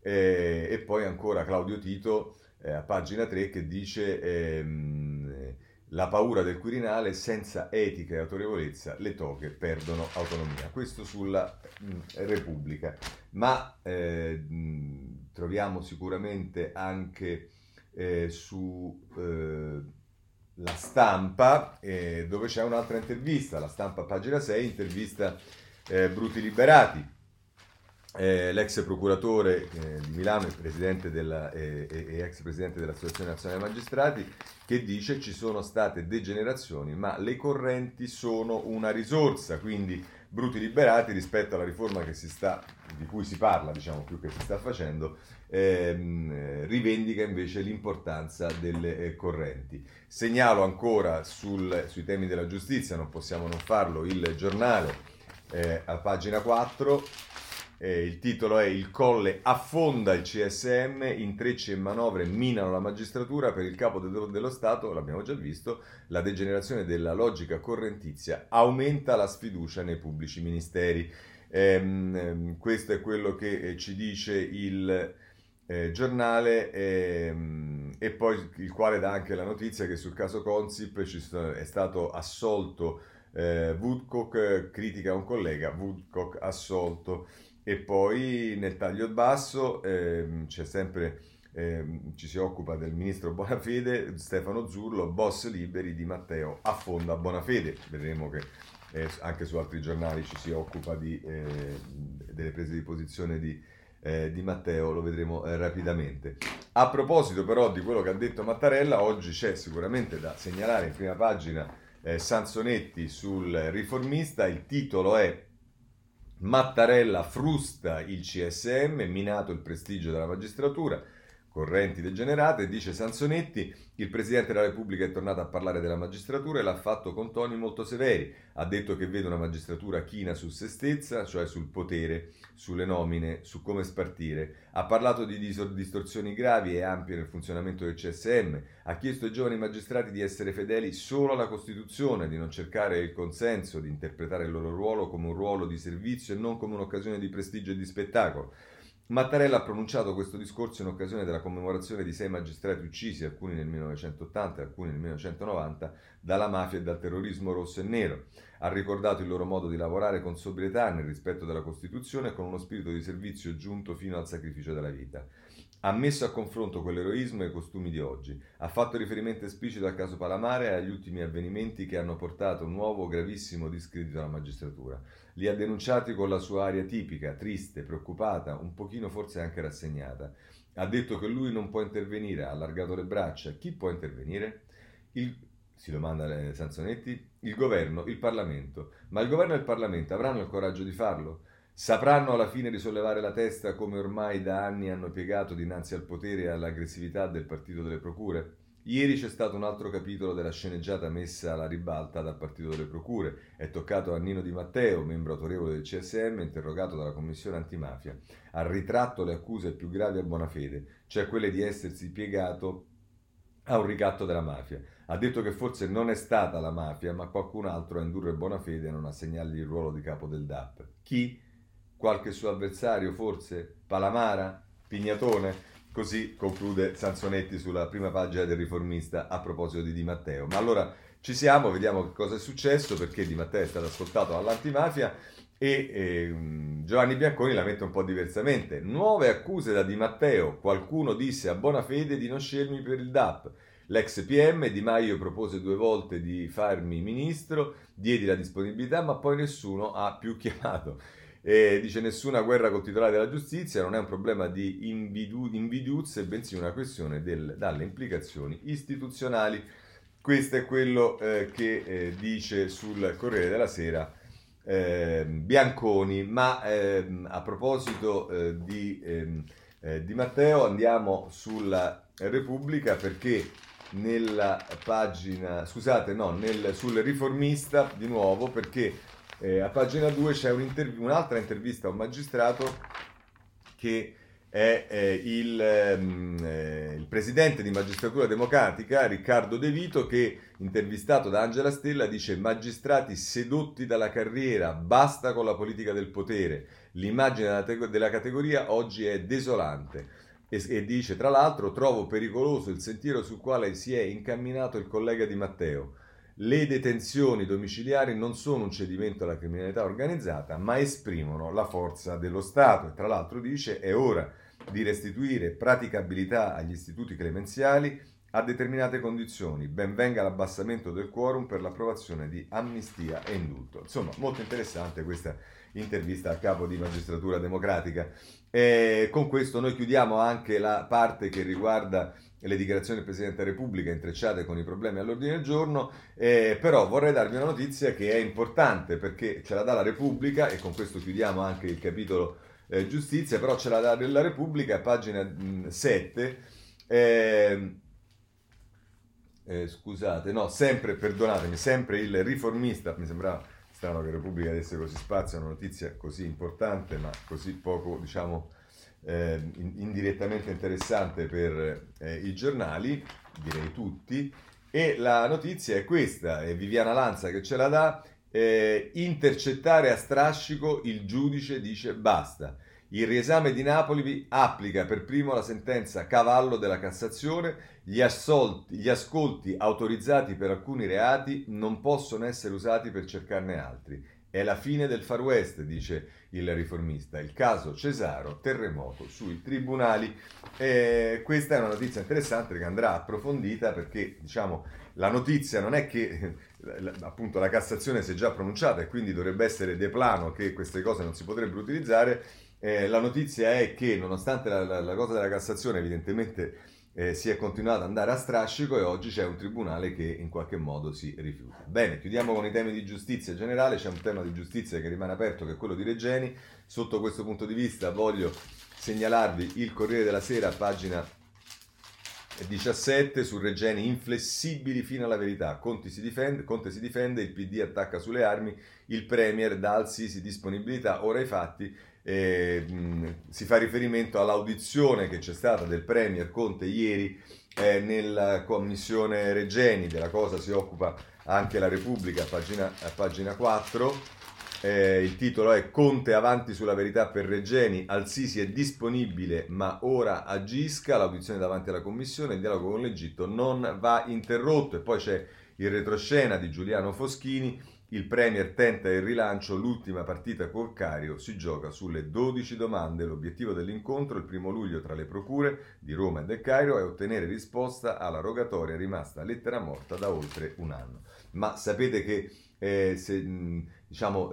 eh, e poi ancora Claudio Tito eh, a pagina 3 che dice ehm, la paura del Quirinale senza etica e autorevolezza le toghe perdono autonomia. Questo sulla mh, mm, Repubblica. Ma eh, mh, troviamo sicuramente anche eh, su eh, stampa eh, dove c'è un'altra intervista, la stampa pagina 6, intervista eh, Bruti Liberati eh, l'ex procuratore eh, di Milano e, della, eh, e, ex presidente dell'Associazione Nazionale Magistrati, che dice ci sono state degenerazioni, ma le correnti sono una risorsa, quindi bruti liberati rispetto alla riforma sta, di cui si parla, diciamo più che si sta facendo, ehm, rivendica invece l'importanza delle eh, correnti. Segnalo ancora sul, sui temi della giustizia, non possiamo non farlo, il giornale eh, a pagina 4 eh, il titolo è Il Colle affonda il CSM, intrecci e manovre minano la magistratura per il capo de- dello Stato, l'abbiamo già visto, la degenerazione della logica correntizia aumenta la sfiducia nei pubblici ministeri. Ehm questo è quello che eh, ci dice il eh, giornale ehm, e poi il quale dà anche la notizia che sul caso Consip sono, è stato assolto eh, Woodcock, critica un collega, Woodcock assolto. E poi nel taglio basso ehm, c'è sempre, ehm, ci si occupa del ministro Bonafede, Stefano Zurlo, boss liberi di Matteo affonda Bonafede. Vedremo che eh, anche su altri giornali ci si occupa di, eh, delle prese di posizione di, eh, di Matteo, lo vedremo eh, rapidamente. A proposito però di quello che ha detto Mattarella, oggi c'è sicuramente da segnalare in prima pagina eh, Sansonetti sul riformista, il titolo è Mattarella frusta il CSM, minato il prestigio della magistratura, correnti degenerate, dice Sansonetti, il Presidente della Repubblica è tornato a parlare della magistratura e l'ha fatto con toni molto severi. Ha detto che vede una magistratura china su se stessa, cioè sul potere, sulle nomine, su come spartire. Ha parlato di distorsioni gravi e ampie nel funzionamento del CSM. Ha chiesto ai giovani magistrati di essere fedeli solo alla Costituzione, di non cercare il consenso, di interpretare il loro ruolo come un ruolo di servizio e non come un'occasione di prestigio e di spettacolo Mattarella ha pronunciato questo discorso in occasione della commemorazione di sei magistrati uccisi, alcuni nel 1980 e alcuni nel 1990, dalla mafia e dal terrorismo rosso e nero. Ha ricordato il loro modo di lavorare con sobrietà nel rispetto della Costituzione e con uno spirito di servizio giunto fino al sacrificio della vita. Ha messo a confronto quell'eroismo e i costumi di oggi. Ha fatto riferimento esplicito al caso Palamare e agli ultimi avvenimenti che hanno portato un nuovo gravissimo discredito alla magistratura. Li ha denunciati con la sua aria tipica, triste, preoccupata, un pochino forse anche rassegnata. Ha detto che lui non può intervenire, ha allargato le braccia. Chi può intervenire? Il, si domanda Sanzonetti. Il governo, il Parlamento. Ma il governo e il Parlamento avranno il coraggio di farlo? Sapranno alla fine risollevare la testa come ormai da anni hanno piegato dinanzi al potere e all'aggressività del partito delle procure? Ieri c'è stato un altro capitolo della sceneggiata messa alla ribalta dal partito delle procure. È toccato a Nino Di Matteo, membro autorevole del CSM, interrogato dalla commissione antimafia. Ha ritratto le accuse più gravi a buona fede, cioè quelle di essersi piegato a un ricatto della mafia. Ha detto che forse non è stata la mafia, ma qualcun altro a indurre buona fede a non assegnargli il ruolo di capo del DAP. Chi? Qualche suo avversario, forse Palamara, Pignatone. Così conclude Sansonetti sulla prima pagina del riformista a proposito di Di Matteo. Ma allora ci siamo, vediamo che cosa è successo, perché Di Matteo è stato ascoltato all'antimafia e eh, Giovanni Bianconi la mette un po' diversamente. Nuove accuse da Di Matteo. Qualcuno disse a buona fede di non scegliermi per il DAP. L'ex PM Di Maio propose due volte di farmi ministro, diedi la disponibilità, ma poi nessuno ha più chiamato. E dice nessuna guerra col titolare della giustizia non è un problema di invidiuzze, bensì una questione del, dalle implicazioni istituzionali. Questo è quello eh, che eh, dice sul Corriere della Sera eh, Bianconi. Ma ehm, a proposito eh, di, ehm, eh, di Matteo andiamo sulla Repubblica perché nella pagina, scusate, no, nel, sul riformista di nuovo perché eh, a pagina 2 c'è un un'altra intervista a un magistrato che è eh, il, ehm, eh, il, presidente di Magistratura Democratica, Riccardo De Vito, che intervistato da Angela Stella dice magistrati sedotti dalla carriera, basta con la politica del potere, l'immagine della, te- della categoria oggi è desolante. E dice, tra l'altro, trovo pericoloso il sentiero sul quale si è incamminato il collega di Matteo le detenzioni domiciliari non sono un cedimento alla criminalità organizzata, ma esprimono la forza dello Stato. E tra l'altro dice è ora di restituire praticabilità agli istituti clemenziali a determinate condizioni. Ben venga l'abbassamento del quorum per l'approvazione di amnistia e indulto. Insomma, molto interessante questa intervista a capo di magistratura democratica. E con questo noi chiudiamo anche la parte che riguarda le dichiarazioni del Presidente della Repubblica intrecciate con i problemi all'ordine del giorno, eh, però vorrei darvi una notizia che è importante perché ce la dà la Repubblica e con questo chiudiamo anche il capitolo eh, giustizia, però ce la dà la Repubblica, pagina mh, 7. Eh, eh, scusate, no, sempre, perdonatemi, sempre il riformista, mi sembrava strano che Repubblica desse così spazio a una notizia così importante, ma così poco, diciamo, eh, indirettamente interessante per eh, i giornali, direi tutti, e la notizia è questa, è Viviana Lanza che ce la dà, eh, intercettare a strascico, il giudice dice basta. Il riesame di Napoli applica per primo la sentenza cavallo della Cassazione, gli, assolti, gli ascolti autorizzati per alcuni reati non possono essere usati per cercarne altri. È la fine del Far West, dice il riformista. Il caso Cesaro, terremoto sui tribunali. E questa è una notizia interessante che andrà approfondita perché, diciamo, la notizia non è che appunto la Cassazione si è già pronunciata e quindi dovrebbe essere de plano che queste cose non si potrebbero utilizzare. Eh, la notizia è che nonostante la, la, la cosa della Cassazione evidentemente eh, si è continuato ad andare a strascico e oggi c'è un tribunale che in qualche modo si rifiuta. Bene, chiudiamo con i temi di giustizia generale, c'è un tema di giustizia che rimane aperto che è quello di Regeni. Sotto questo punto di vista voglio segnalarvi il Corriere della Sera, pagina 17 su Regeni inflessibili fino alla verità. Conte si, difende, Conte si difende, il PD attacca sulle armi, il Premier dà al Sisi disponibilità. Ora i fatti eh, si fa riferimento all'audizione che c'è stata del Premier Conte ieri eh, nella commissione Regeni, della cosa si occupa anche la Repubblica, pagina, a pagina 4. Eh, il titolo è Conte avanti sulla verità per Regeni, Al-Sisi è disponibile ma ora agisca, l'audizione davanti alla commissione, il dialogo con l'Egitto non va interrotto. E poi c'è il retroscena di Giuliano Foschini, il Premier tenta il rilancio, l'ultima partita col Cario si gioca sulle 12 domande. L'obiettivo dell'incontro il primo luglio tra le procure di Roma e del Cairo è ottenere risposta alla rogatoria rimasta lettera morta da oltre un anno. Ma sapete che eh, se, diciamo,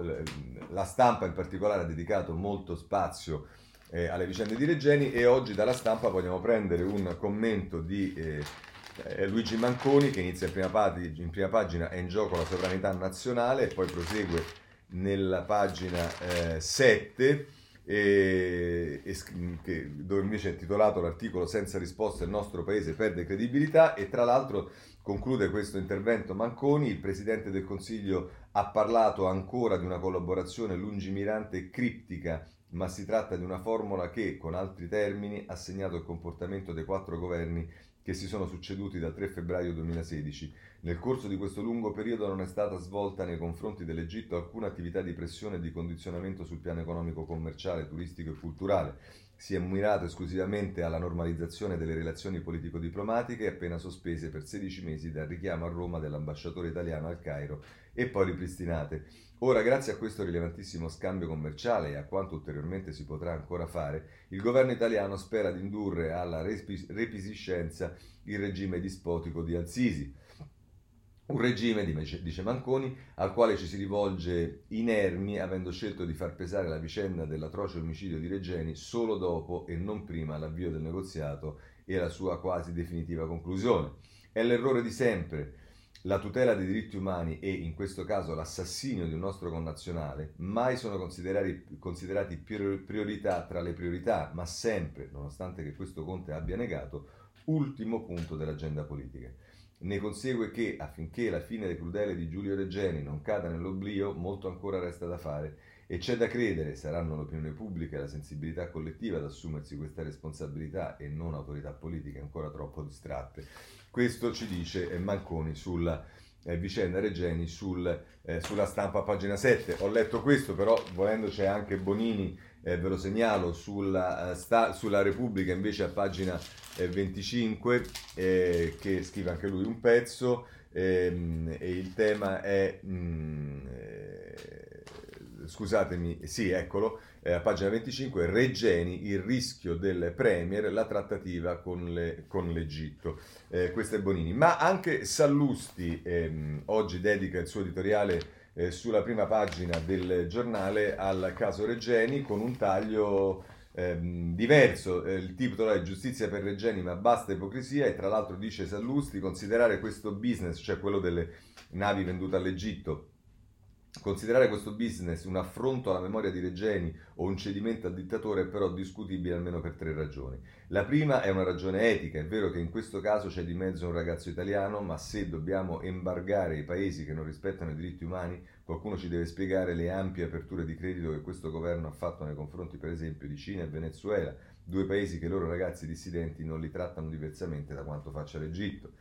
la stampa in particolare ha dedicato molto spazio eh, alle vicende di Regeni e oggi dalla stampa vogliamo prendere un commento di... Eh, eh, Luigi Manconi che inizia in prima, pag- in prima, pagina è in gioco la sovranità nazionale e poi prosegue nella pagina eh, 7 e, e, che, dove invece è intitolato l'articolo senza risposta il nostro paese perde credibilità e tra l'altro conclude questo intervento Manconi, il Presidente del Consiglio ha parlato ancora di una collaborazione lungimirante e criptica ma si tratta di una formula che, con altri termini, ha segnato il comportamento dei quattro governi che si sono succeduti dal 3 febbraio 2016. Nel corso di questo lungo periodo non è stata svolta nei confronti dell'Egitto alcuna attività di pressione e di condizionamento sul piano economico, commerciale, turistico e culturale. Si è mirato esclusivamente alla normalizzazione delle relazioni politico-diplomatiche appena sospese per 16 mesi dal richiamo a Roma dell'ambasciatore italiano al Cairo e poi ripristinate. Ora, grazie a questo rilevantissimo scambio commerciale e a quanto ulteriormente si potrà ancora fare, il governo italiano spera di indurre alla repisiscenza il regime dispotico di Al-Sisi. Un regime, dice Manconi, al quale ci si rivolge inermi, avendo scelto di far pesare la vicenda dell'atroce omicidio di Regeni solo dopo e non prima l'avvio del negoziato e la sua quasi definitiva conclusione. È l'errore di sempre la tutela dei diritti umani e, in questo caso, l'assassinio di un nostro connazionale mai sono considerati, considerati priorità tra le priorità, ma sempre, nonostante che questo Conte abbia negato, ultimo punto dell'agenda politica. Ne consegue che, affinché la fine del crudele di Giulio Regeni non cada nell'oblio, molto ancora resta da fare e c'è da credere, saranno l'opinione pubblica e la sensibilità collettiva ad assumersi questa responsabilità e non autorità politiche ancora troppo distratte. Questo ci dice Manconi sulla eh, vicenda Regeni sul, eh, sulla stampa pagina 7. Ho letto questo, però volendo c'è anche Bonini, eh, ve lo segnalo, sulla, eh, sta, sulla Repubblica invece a pagina 25, eh, eh, che scrive anche lui un pezzo ehm, e il tema è... Mh, mm, scusatemi, sì, eccolo, eh, a pagina 25, Regeni, il rischio del Premier, la trattativa con, le, con l'Egitto. Eh, questo è Bonini. Ma anche Sallusti ehm, oggi dedica il suo editoriale eh, sulla prima pagina del giornale al caso Regeni con un taglio ehm, diverso. Eh, il titolo è Giustizia per Regeni, ma basta ipocrisia e tra l'altro dice Sallusti considerare questo business, cioè quello delle navi vendute all'Egitto, Considerare questo business un affronto alla memoria di Regeni o un cedimento al dittatore è però discutibile almeno per tre ragioni. La prima è una ragione etica, è vero che in questo caso c'è di mezzo un ragazzo italiano, ma se dobbiamo embargare i paesi che non rispettano i diritti umani, qualcuno ci deve spiegare le ampie aperture di credito che questo governo ha fatto nei confronti per esempio di Cina e Venezuela, due paesi che i loro ragazzi dissidenti non li trattano diversamente da quanto faccia l'Egitto.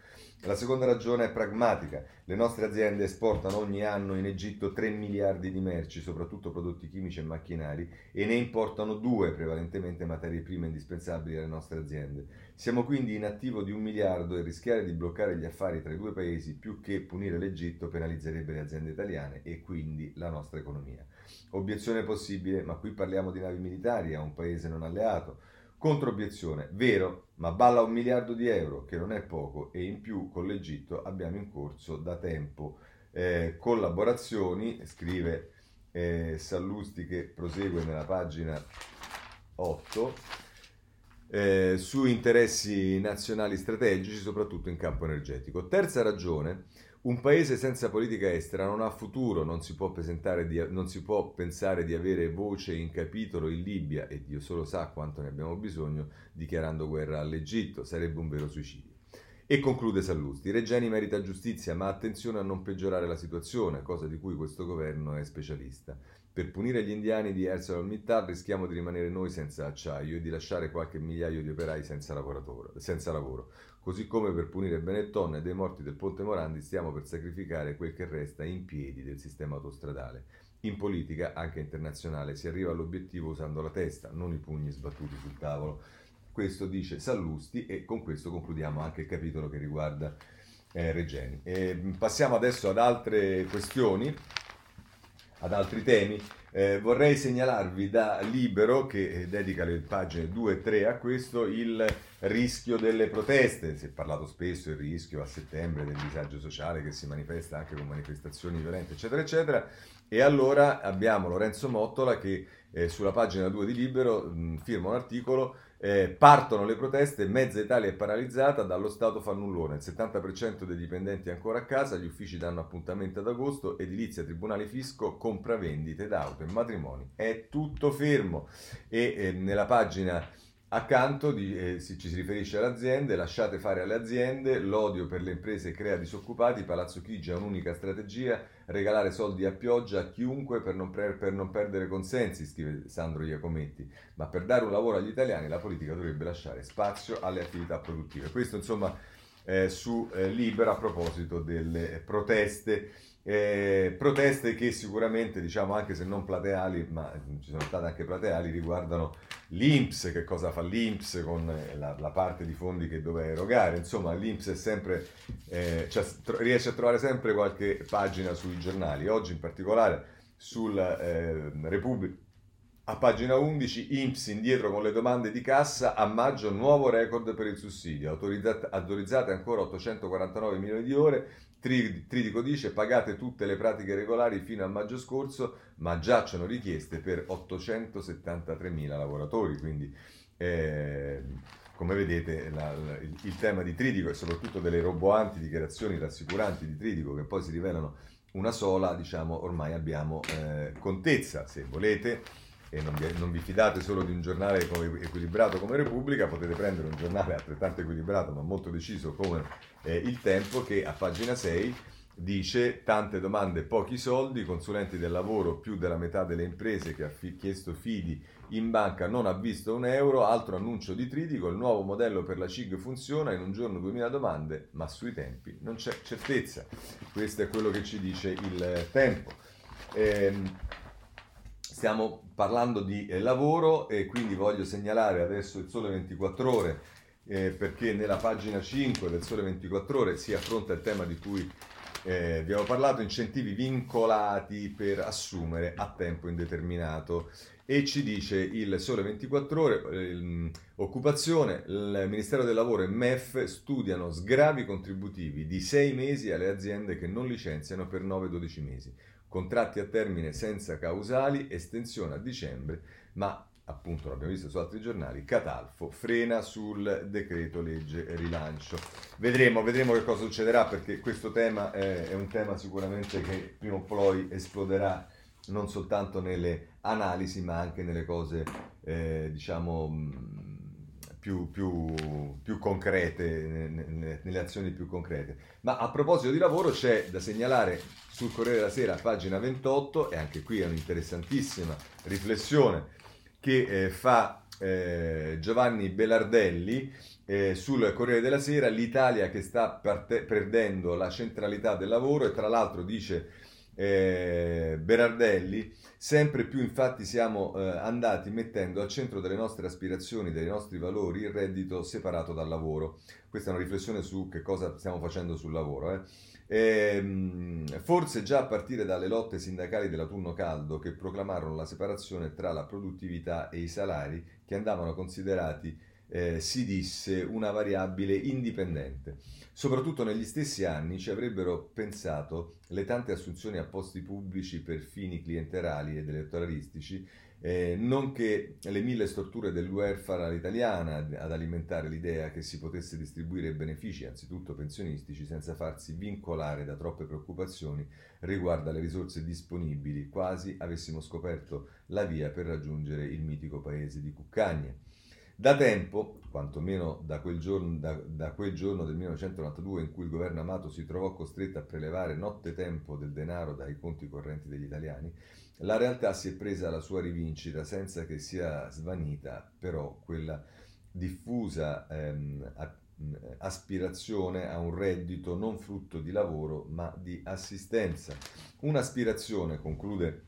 La seconda ragione è pragmatica. Le nostre aziende esportano ogni anno in Egitto 3 miliardi di merci, soprattutto prodotti chimici e macchinari, e ne importano 2 prevalentemente materie prime indispensabili alle nostre aziende. Siamo quindi in attivo di un miliardo e rischiare di bloccare gli affari tra i due paesi più che punire l'Egitto penalizzerebbe le aziende italiane e quindi la nostra economia. Obiezione possibile, ma qui parliamo di navi militari a un paese non alleato. Controobiezione, vero, ma balla un miliardo di euro, che non è poco, e in più con l'Egitto abbiamo in corso da tempo eh, collaborazioni, scrive eh, Sallusti che prosegue nella pagina 8, eh, su interessi nazionali strategici, soprattutto in campo energetico. Terza ragione, un paese senza politica estera non ha futuro, non si, di, non si, può pensare di avere voce in capitolo in Libia, e Dio solo sa quanto ne abbiamo bisogno, dichiarando guerra all'Egitto, sarebbe un vero suicidio. E conclude Sallusti, Regeni merita giustizia, ma attenzione a non peggiorare la situazione, cosa di cui questo governo è specialista. Per punire gli indiani di ArcelorMittal rischiamo di rimanere noi senza acciaio e di lasciare qualche migliaio di operai senza, senza lavoro. Così come per punire Benetton e dei morti del ponte Morandi stiamo per sacrificare quel che resta in piedi del sistema autostradale. In politica, anche internazionale, si arriva all'obiettivo usando la testa, non i pugni sbattuti sul tavolo. Questo dice Sallusti e con questo concludiamo anche il capitolo che riguarda eh, Regeni. E passiamo adesso ad altre questioni, ad altri temi. Eh, vorrei segnalarvi da Libero, che eh, dedica le pagine 2 e 3 a questo, il rischio delle proteste. Si è parlato spesso del rischio a settembre del disagio sociale che si manifesta anche con manifestazioni violente, eccetera, eccetera. E allora abbiamo Lorenzo Mottola che eh, sulla pagina 2 di Libero mh, firma un articolo eh, partono le proteste, mezza Italia è paralizzata, dallo Stato fannullone, il 70% dei dipendenti è ancora a casa, gli uffici danno appuntamento ad agosto, edilizia, tribunale fisco, compravendite d'auto e matrimoni. È tutto fermo e eh, nella pagina Accanto di, eh, si, ci si riferisce alle aziende, lasciate fare alle aziende, l'odio per le imprese crea disoccupati, Palazzo Chigi ha un'unica strategia, regalare soldi a pioggia a chiunque per non, pre- per non, perdere consensi, scrive Sandro Iacometti, ma per dare un lavoro agli italiani la politica dovrebbe lasciare spazio alle attività produttive. Questo insomma eh, su eh, Libera a proposito delle proteste eh, proteste che sicuramente, diciamo, anche se non plateali, ma ci sono state anche plateali, riguardano l'Inps, che cosa fa l'Inps con eh, la, la parte di fondi che doveva erogare. Insomma, l'Inps sempre, eh, cioè, tro- riesce a trovare sempre qualche pagina sui giornali. Oggi in particolare sul eh, Repubblica a pagina 11, INPS indietro con le domande di cassa, a maggio nuovo record per il sussidio, autorizzate, autorizzate ancora 849 milioni di ore, Tridico dice pagate tutte le pratiche regolari fino a maggio scorso, ma giacciono richieste per 873 mila lavoratori, quindi eh, come vedete la, la, il, il, tema di Tridico e soprattutto delle roboanti dichiarazioni rassicuranti di Tridico che poi si rivelano una sola, diciamo ormai abbiamo eh, contezza, se volete e non vi, non vi, fidate solo di un giornale come, equilibrato come Repubblica, potete prendere un giornale altrettanto equilibrato ma molto deciso come eh, Il Tempo che a pagina 6 dice tante domande, pochi soldi, consulenti del lavoro, più della metà delle imprese che ha fi- chiesto fidi in banca non ha visto un euro, altro annuncio di Tridico, il nuovo modello per la CIG funziona, in un giorno 2000 domande, ma sui tempi non c'è certezza. Questo è quello che ci dice il tempo. Ehm, Stiamo parlando di eh, lavoro e quindi voglio segnalare adesso il Sole 24 Ore eh, perché nella pagina 5 del Sole 24 Ore si affronta il tema di cui eh, abbiamo parlato, incentivi vincolati per assumere a tempo indeterminato. E ci dice il Sole 24 Ore, eh, occupazione, il Ministero del Lavoro e MEF studiano sgravi contributivi di 6 mesi alle aziende che non licenziano per 9-12 mesi. Contratti a termine senza causali, estensione a dicembre, ma appunto l'abbiamo visto su altri giornali, Catalfo frena sul decreto legge rilancio. Vedremo, vedremo che cosa succederà perché questo tema è, è un tema sicuramente che prima o poi esploderà non soltanto nelle analisi ma anche nelle cose eh, diciamo più, più, più concrete, nelle azioni più concrete. Ma a proposito di lavoro c'è da segnalare sul Corriere della Sera, pagina 28, e anche qui è un'interessantissima riflessione che eh, fa eh, Giovanni Belardelli eh, sul Corriere della Sera, l'Italia che sta parte- perdendo la centralità del lavoro e tra l'altro dice eh, Berardelli, sempre più infatti siamo eh, andati mettendo al centro delle nostre aspirazioni, dei nostri valori, il reddito separato dal lavoro. Questa è una riflessione su che cosa stiamo facendo sul lavoro. Eh. E, ehm, forse già a partire dalle lotte sindacali dell'autunno caldo che proclamarono la separazione tra la produttività e i salari che andavano considerati, eh, si disse, una variabile indipendente. Soprattutto negli stessi anni ci avrebbero pensato le tante assunzioni a posti pubblici per fini clienterali ed elettoralistici, eh, nonché le mille storture del welfare all'italiana ad alimentare l'idea che si potesse distribuire benefici, anzitutto pensionistici, senza farsi vincolare da troppe preoccupazioni riguardo alle risorse disponibili, quasi avessimo scoperto la via per raggiungere il mitico paese di Cuccagna. Da tempo, quantomeno da quel, giorno, da, da quel, giorno, del 1992 in cui il governo Amato si trovò costretto a prelevare notte tempo del denaro dai conti correnti degli italiani, la realtà si è presa la sua rivincita senza che sia svanita però quella diffusa ehm, aspirazione a un reddito non frutto di lavoro ma di assistenza. Un'aspirazione, conclude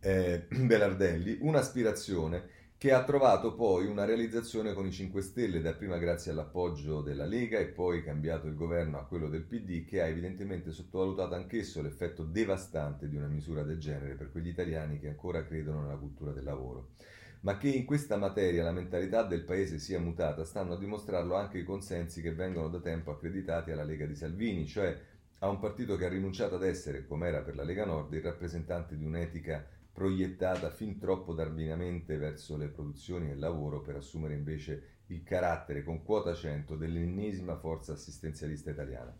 eh, Belardelli, un'aspirazione che ha trovato poi una realizzazione con i 5 Stelle, dapprima grazie all'appoggio della Lega e poi cambiato il governo a quello del PD, che ha evidentemente sottovalutato anch'esso l'effetto devastante di una misura del genere per quegli italiani che ancora credono nella cultura del lavoro. Ma che in questa materia la mentalità del paese sia mutata stanno a dimostrarlo anche i consensi che vengono da tempo accreditati alla Lega di Salvini, cioè a un partito che ha rinunciato ad essere, come era per la Lega Nord, il rappresentante di un'etica proiettata fin troppo darwinamente verso le produzioni e il lavoro per assumere invece il carattere con quota 100 dell'ennesima forza assistenzialista italiana.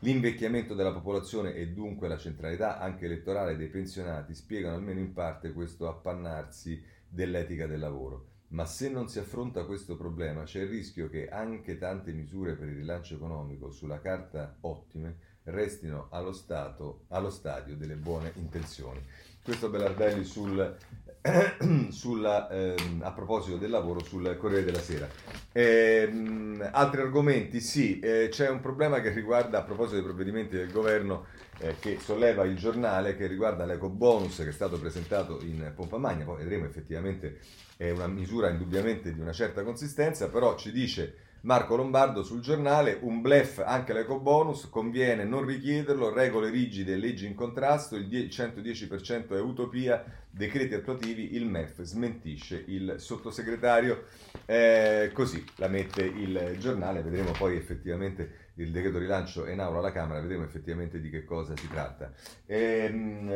L'invecchiamento della popolazione e dunque la centralità anche elettorale dei pensionati spiegano almeno in parte questo appannarsi dell'etica del lavoro. Ma se non si affronta questo problema c'è il rischio che anche tante misure per il rilancio economico, sulla carta ottime, restino allo, stato, allo stadio delle buone intenzioni. Questo Belardelli sul, sulla, ehm, a proposito del lavoro sul Corriere della Sera. Ehm, altri argomenti? Sì, eh, c'è un problema che riguarda, a proposito dei provvedimenti del governo, eh, che solleva il giornale, che riguarda l'eco bonus che è stato presentato in pompa magna, poi vedremo effettivamente è una misura indubbiamente di una certa consistenza, però ci dice Marco Lombardo sul giornale, un blef anche l'eco bonus, conviene non richiederlo, regole rigide e leggi in contrasto, il 110% è utopia, decreti attuativi, il MEF smentisce il sottosegretario, eh, così la mette il giornale, vedremo poi effettivamente il decreto rilancio in aula alla Camera, vedremo effettivamente di che cosa si tratta. Eh,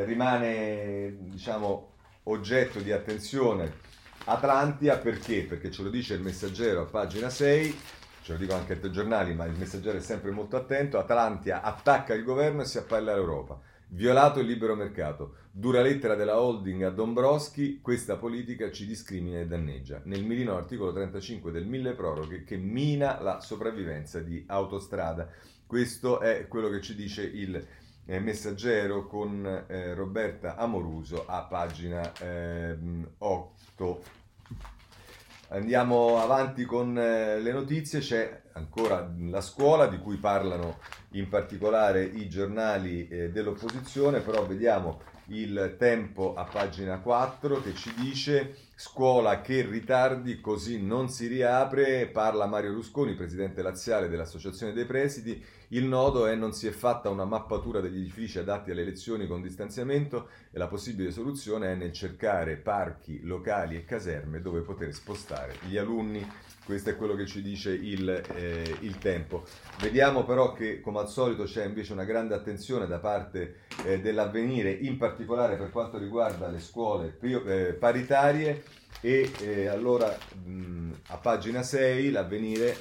rimane diciamo, oggetto di attenzione Atlantia perché? Perché ce lo dice il messaggero a pagina 6, ce lo dico anche ai giornali, ma il messaggero è sempre molto attento. Atlantia attacca il governo e si appella all'Europa. Violato il libero mercato. Dura lettera della holding a Dombrowski, questa politica ci discrimina e danneggia. Nel mirino articolo 35 del mille proroghe che mina la sopravvivenza di autostrada. Questo è quello che ci dice il messaggero con eh, Roberta Amoruso a pagina eh, 8. Andiamo avanti con eh, le notizie, c'è ancora la scuola di cui parlano in particolare i giornali eh, dell'opposizione, però vediamo il tempo a pagina 4 che ci dice scuola che ritardi così non si riapre, parla Mario Rusconi, presidente laziale dell'Associazione dei Presidi, il nodo è non si è fatta una mappatura degli edifici adatti alle lezioni con distanziamento e la possibile soluzione è nel cercare parchi, locali e caserme dove poter spostare gli alunni. Questo è quello che ci dice il, eh, il tempo. Vediamo però che come al solito c'è invece una grande attenzione da parte eh, dell'avvenire, in particolare per quanto riguarda le scuole eh, paritarie e eh, allora mh, a pagina 6 l'avvenire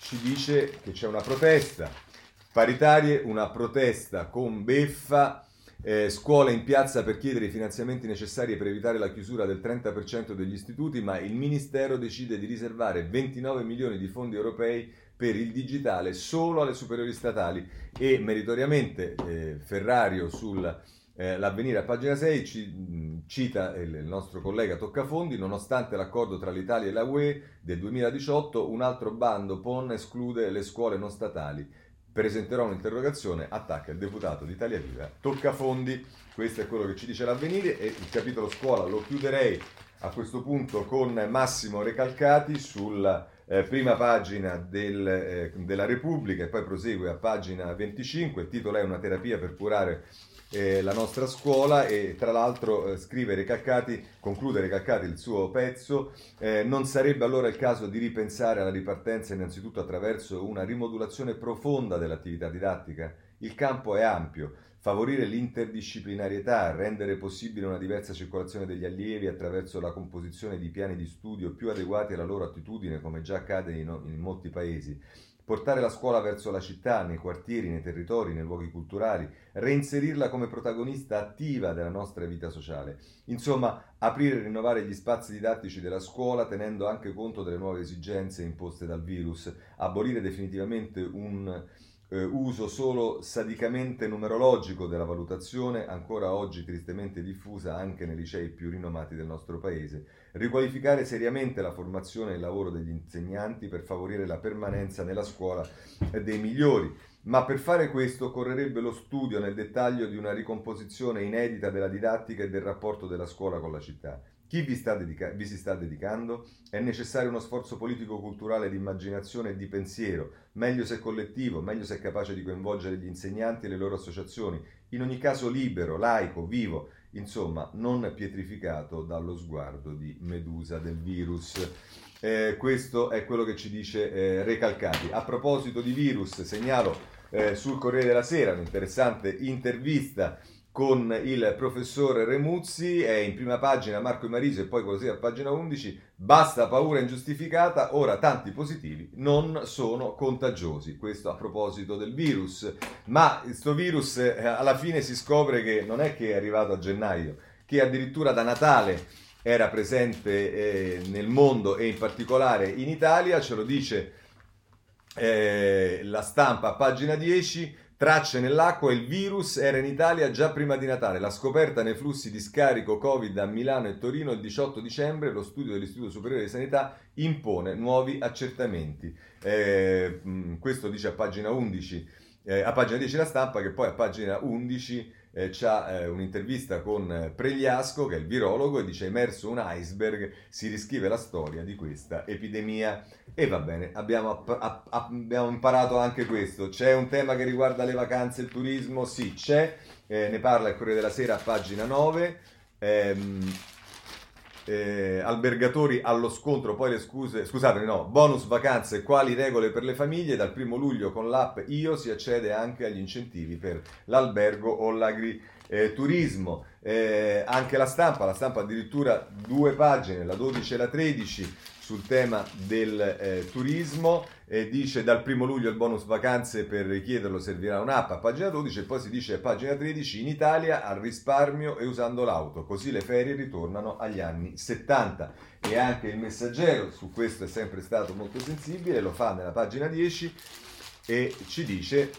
ci dice che c'è una protesta Paritarie, una protesta con beffa, eh, scuole in piazza per chiedere i finanziamenti necessari per evitare la chiusura del 30% degli istituti, ma il Ministero decide di riservare 29 milioni di fondi europei per il digitale solo alle superiori statali. E meritoriamente eh, Ferrario sull'avvenire eh, a pagina 6 ci, cita il, il nostro collega Toccafondi, nonostante l'accordo tra l'Italia e la UE del 2018, un altro bando PON esclude le scuole non statali presenterò un'interrogazione, attacca il deputato di Italia Viva, tocca fondi, questo è quello che ci dice l'avvenire e il capitolo scuola lo chiuderei a questo punto con Massimo Recalcati sulla eh, prima pagina del, eh, della Repubblica e poi prosegue a pagina 25, il titolo è Una terapia per curare eh, la nostra scuola e tra l'altro eh, scrive Recalcati, conclude Recalcati il suo pezzo, eh, non sarebbe allora il caso di ripensare alla ripartenza innanzitutto attraverso una rimodulazione profonda dell'attività didattica? Il campo è ampio, favorire l'interdisciplinarietà, rendere possibile una diversa circolazione degli allievi attraverso la composizione di piani di studio più adeguati alla loro attitudine, come già accade in, in molti paesi, portare la scuola verso la città, nei quartieri, nei territori, nei luoghi culturali, reinserirla come protagonista attiva della nostra vita sociale. Insomma, aprire e rinnovare gli spazi didattici della scuola tenendo anche conto delle nuove esigenze imposte dal virus, abolire definitivamente un eh, uso solo sadicamente numerologico della valutazione, ancora oggi tristemente diffusa anche nei licei più rinomati del nostro paese. Riqualificare seriamente la formazione e il lavoro degli insegnanti per favorire la permanenza nella scuola dei migliori. Ma per fare questo occorrerebbe lo studio nel dettaglio di una ricomposizione inedita della didattica e del rapporto della scuola con la città. Chi vi, dedica- vi, si sta dedicando? È necessario uno sforzo politico-culturale di immaginazione e di pensiero, meglio se collettivo, meglio se capace di coinvolgere gli insegnanti e le loro associazioni, in ogni caso libero, laico, vivo, insomma non pietrificato dallo sguardo di Medusa del virus. Eh, questo è quello che ci dice eh, Recalcati. A proposito di virus, segnalo eh, sul Corriere della Sera un'interessante intervista con il professor Remuzzi, è in prima pagina Marco Imarisio e poi così a pagina 11, basta paura ingiustificata, ora tanti positivi non sono contagiosi, questo a proposito del virus, ma questo virus eh, alla fine si scopre che non è che è arrivato a gennaio, che addirittura da Natale era presente eh, nel mondo e in particolare in Italia, ce lo dice eh, la stampa a pagina 10, Tracce nell'acqua, il virus era in Italia già prima di Natale. La scoperta nei flussi di scarico Covid a Milano e Torino il 18 dicembre, lo studio dell'Istituto Superiore di Sanità impone nuovi accertamenti. Eh, questo dice a pagina 11, eh, a pagina 10 la stampa, che poi a pagina 11 eh, c'ha eh, un'intervista con eh, Pregliasco, che è il virologo, e dice emerso un iceberg, si riscrive la storia di questa epidemia. E va bene, abbiamo, app- abbiamo imparato anche questo. C'è un tema che riguarda le vacanze e il turismo? Sì, c'è, eh, ne parla il Corriere della Sera pagina 9. Ehm, eh, albergatori allo scontro, poi le scuse, scusatemi, no, bonus vacanze, quali regole per le famiglie, dal primo luglio con l'app Io si accede anche agli incentivi per l'albergo o l'agriturismo. Eh, anche la stampa, la stampa addirittura due pagine, la 12 e la 13, sul tema del eh, turismo, eh, dice dal primo luglio il bonus vacanze per richiederlo servirà un'app a pagina 12 e poi si dice a pagina 13 in Italia al risparmio e usando l'auto, così le ferie ritornano agli anni 70 e anche il messaggero su questo è sempre stato molto sensibile, lo fa nella pagina 10 e ci dice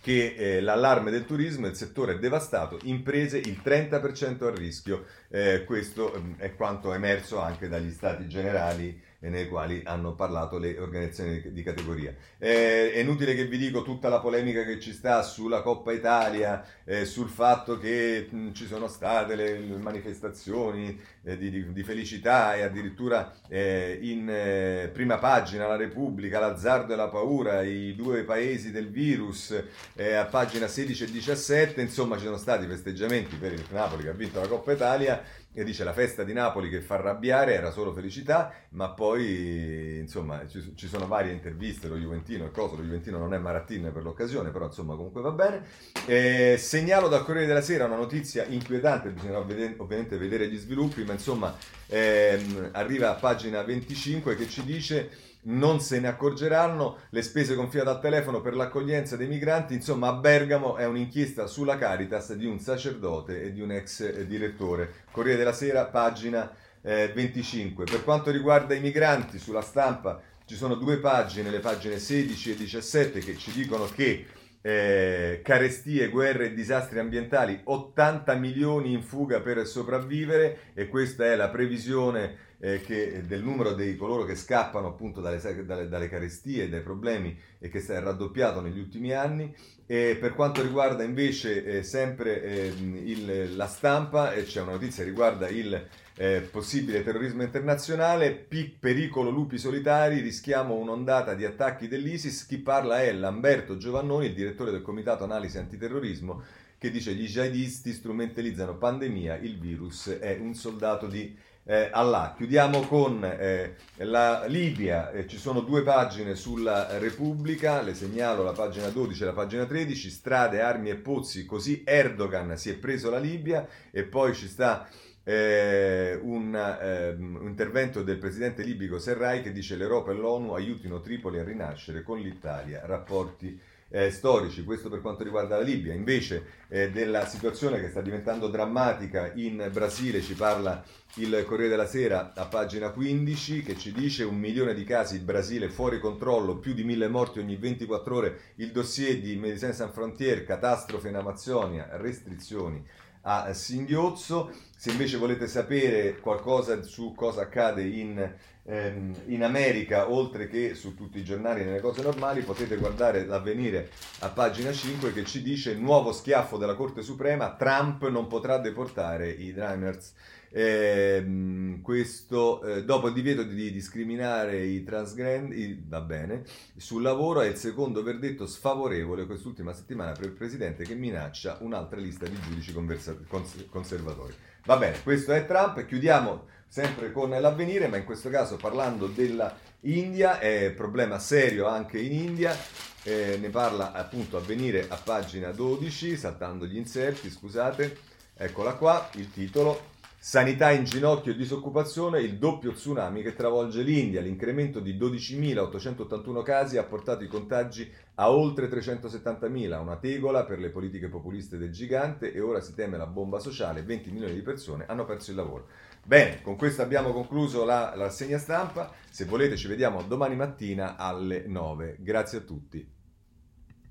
che eh, l'allarme del turismo, il settore è devastato, imprese il 30% a rischio. Eh, questo mm, è quanto è emerso anche dagli stati generali nei quali hanno parlato le organizzazioni di categoria. Eh, è inutile che vi dico tutta la polemica che ci sta sulla Coppa Italia, eh, sul fatto che mh, ci sono state le, le manifestazioni eh, di, di, di, felicità e addirittura eh, in eh, prima pagina la Repubblica, l'azzardo e la paura, i due paesi del virus, eh, a pagina 16 e 17, insomma ci sono stati festeggiamenti per il Napoli che ha vinto la Coppa Italia e dice la festa di Napoli che fa arrabbiare era solo felicità, ma poi insomma ci, ci sono varie interviste, lo Juventino e cosa, lo Juventino non è Maratin per l'occasione, però insomma comunque va bene. Eh, segnalo dal Corriere della Sera una notizia inquietante, bisogna ovviamente vedere gli sviluppi, ma insomma ehm, arriva a pagina 25 che ci dice non se ne accorgeranno, le spese gonfiate al telefono per l'accoglienza dei migranti, insomma a Bergamo è un'inchiesta sulla Caritas di un sacerdote e di un ex direttore. Corriere della Sera, pagina eh, 25. Per quanto riguarda i migranti, sulla stampa ci sono due pagine, le pagine 16 e 17, che ci dicono che eh, carestie, guerre e disastri ambientali, 80 milioni in fuga per sopravvivere e questa è la previsione eh, che, del numero di coloro che scappano appunto dalle, dalle, dalle carestie, dai problemi e che si è raddoppiato negli ultimi anni. E per quanto riguarda invece eh, sempre eh, il, la stampa, c'è una notizia che riguarda il eh, possibile terrorismo internazionale, pic, pericolo lupi solitari, rischiamo un'ondata di attacchi dell'ISIS. Chi parla è Lamberto Giovannoni, il direttore del Comitato Analisi Antiterrorismo, che dice gli jihadisti strumentalizzano pandemia, il virus è un soldato di eh, Allah. Chiudiamo con eh, la Libia, eh, ci sono due pagine sulla Repubblica, le segnalo la pagina 12 e la pagina 13, strade, armi e pozzi, così Erdogan si è preso la Libia e poi ci sta eh, un, eh, un, intervento del presidente libico Serrai che dice l'Europa e l'ONU aiutino Tripoli a rinascere con l'Italia, rapporti eh, storici, questo per quanto riguarda la Libia. Invece eh, della situazione che sta diventando drammatica in Brasile ci parla il Corriere della Sera a pagina 15 che ci dice un milione di casi in Brasile fuori controllo, più di mille morti ogni 24 ore, il dossier di Medicine Sans Frontier, catastrofe in Amazzonia, restrizioni a singhiozzo. Se invece volete sapere qualcosa su cosa accade in, ehm, in America, oltre che su tutti i giornali e nelle cose normali, potete guardare l'avvenire a pagina 5 che ci dice nuovo schiaffo della Corte Suprema, Trump non potrà deportare i Dreamers eh, questo, eh, dopo il divieto di discriminare i transgendi, va bene, sul lavoro è il secondo verdetto sfavorevole quest'ultima settimana per il Presidente che minaccia un'altra lista di giudici conversa- cons- conservatori. Va bene, questo è Trump, chiudiamo sempre con l'avvenire, ma in questo caso parlando della India, è un problema serio anche in India, eh, ne parla appunto avvenire a pagina 12, saltando gli inserti, scusate, eccola qua, il titolo, Sanità in ginocchio e disoccupazione, il doppio tsunami che travolge l'India. L'incremento di 12.881 casi ha portato i contagi a oltre 370.000, una tegola per le politiche populiste del gigante e ora si teme la bomba sociale. 20 milioni di persone hanno perso il lavoro. Bene, con questo abbiamo concluso la, la rassegna stampa. Se volete ci vediamo domani mattina alle 9. Grazie a tutti.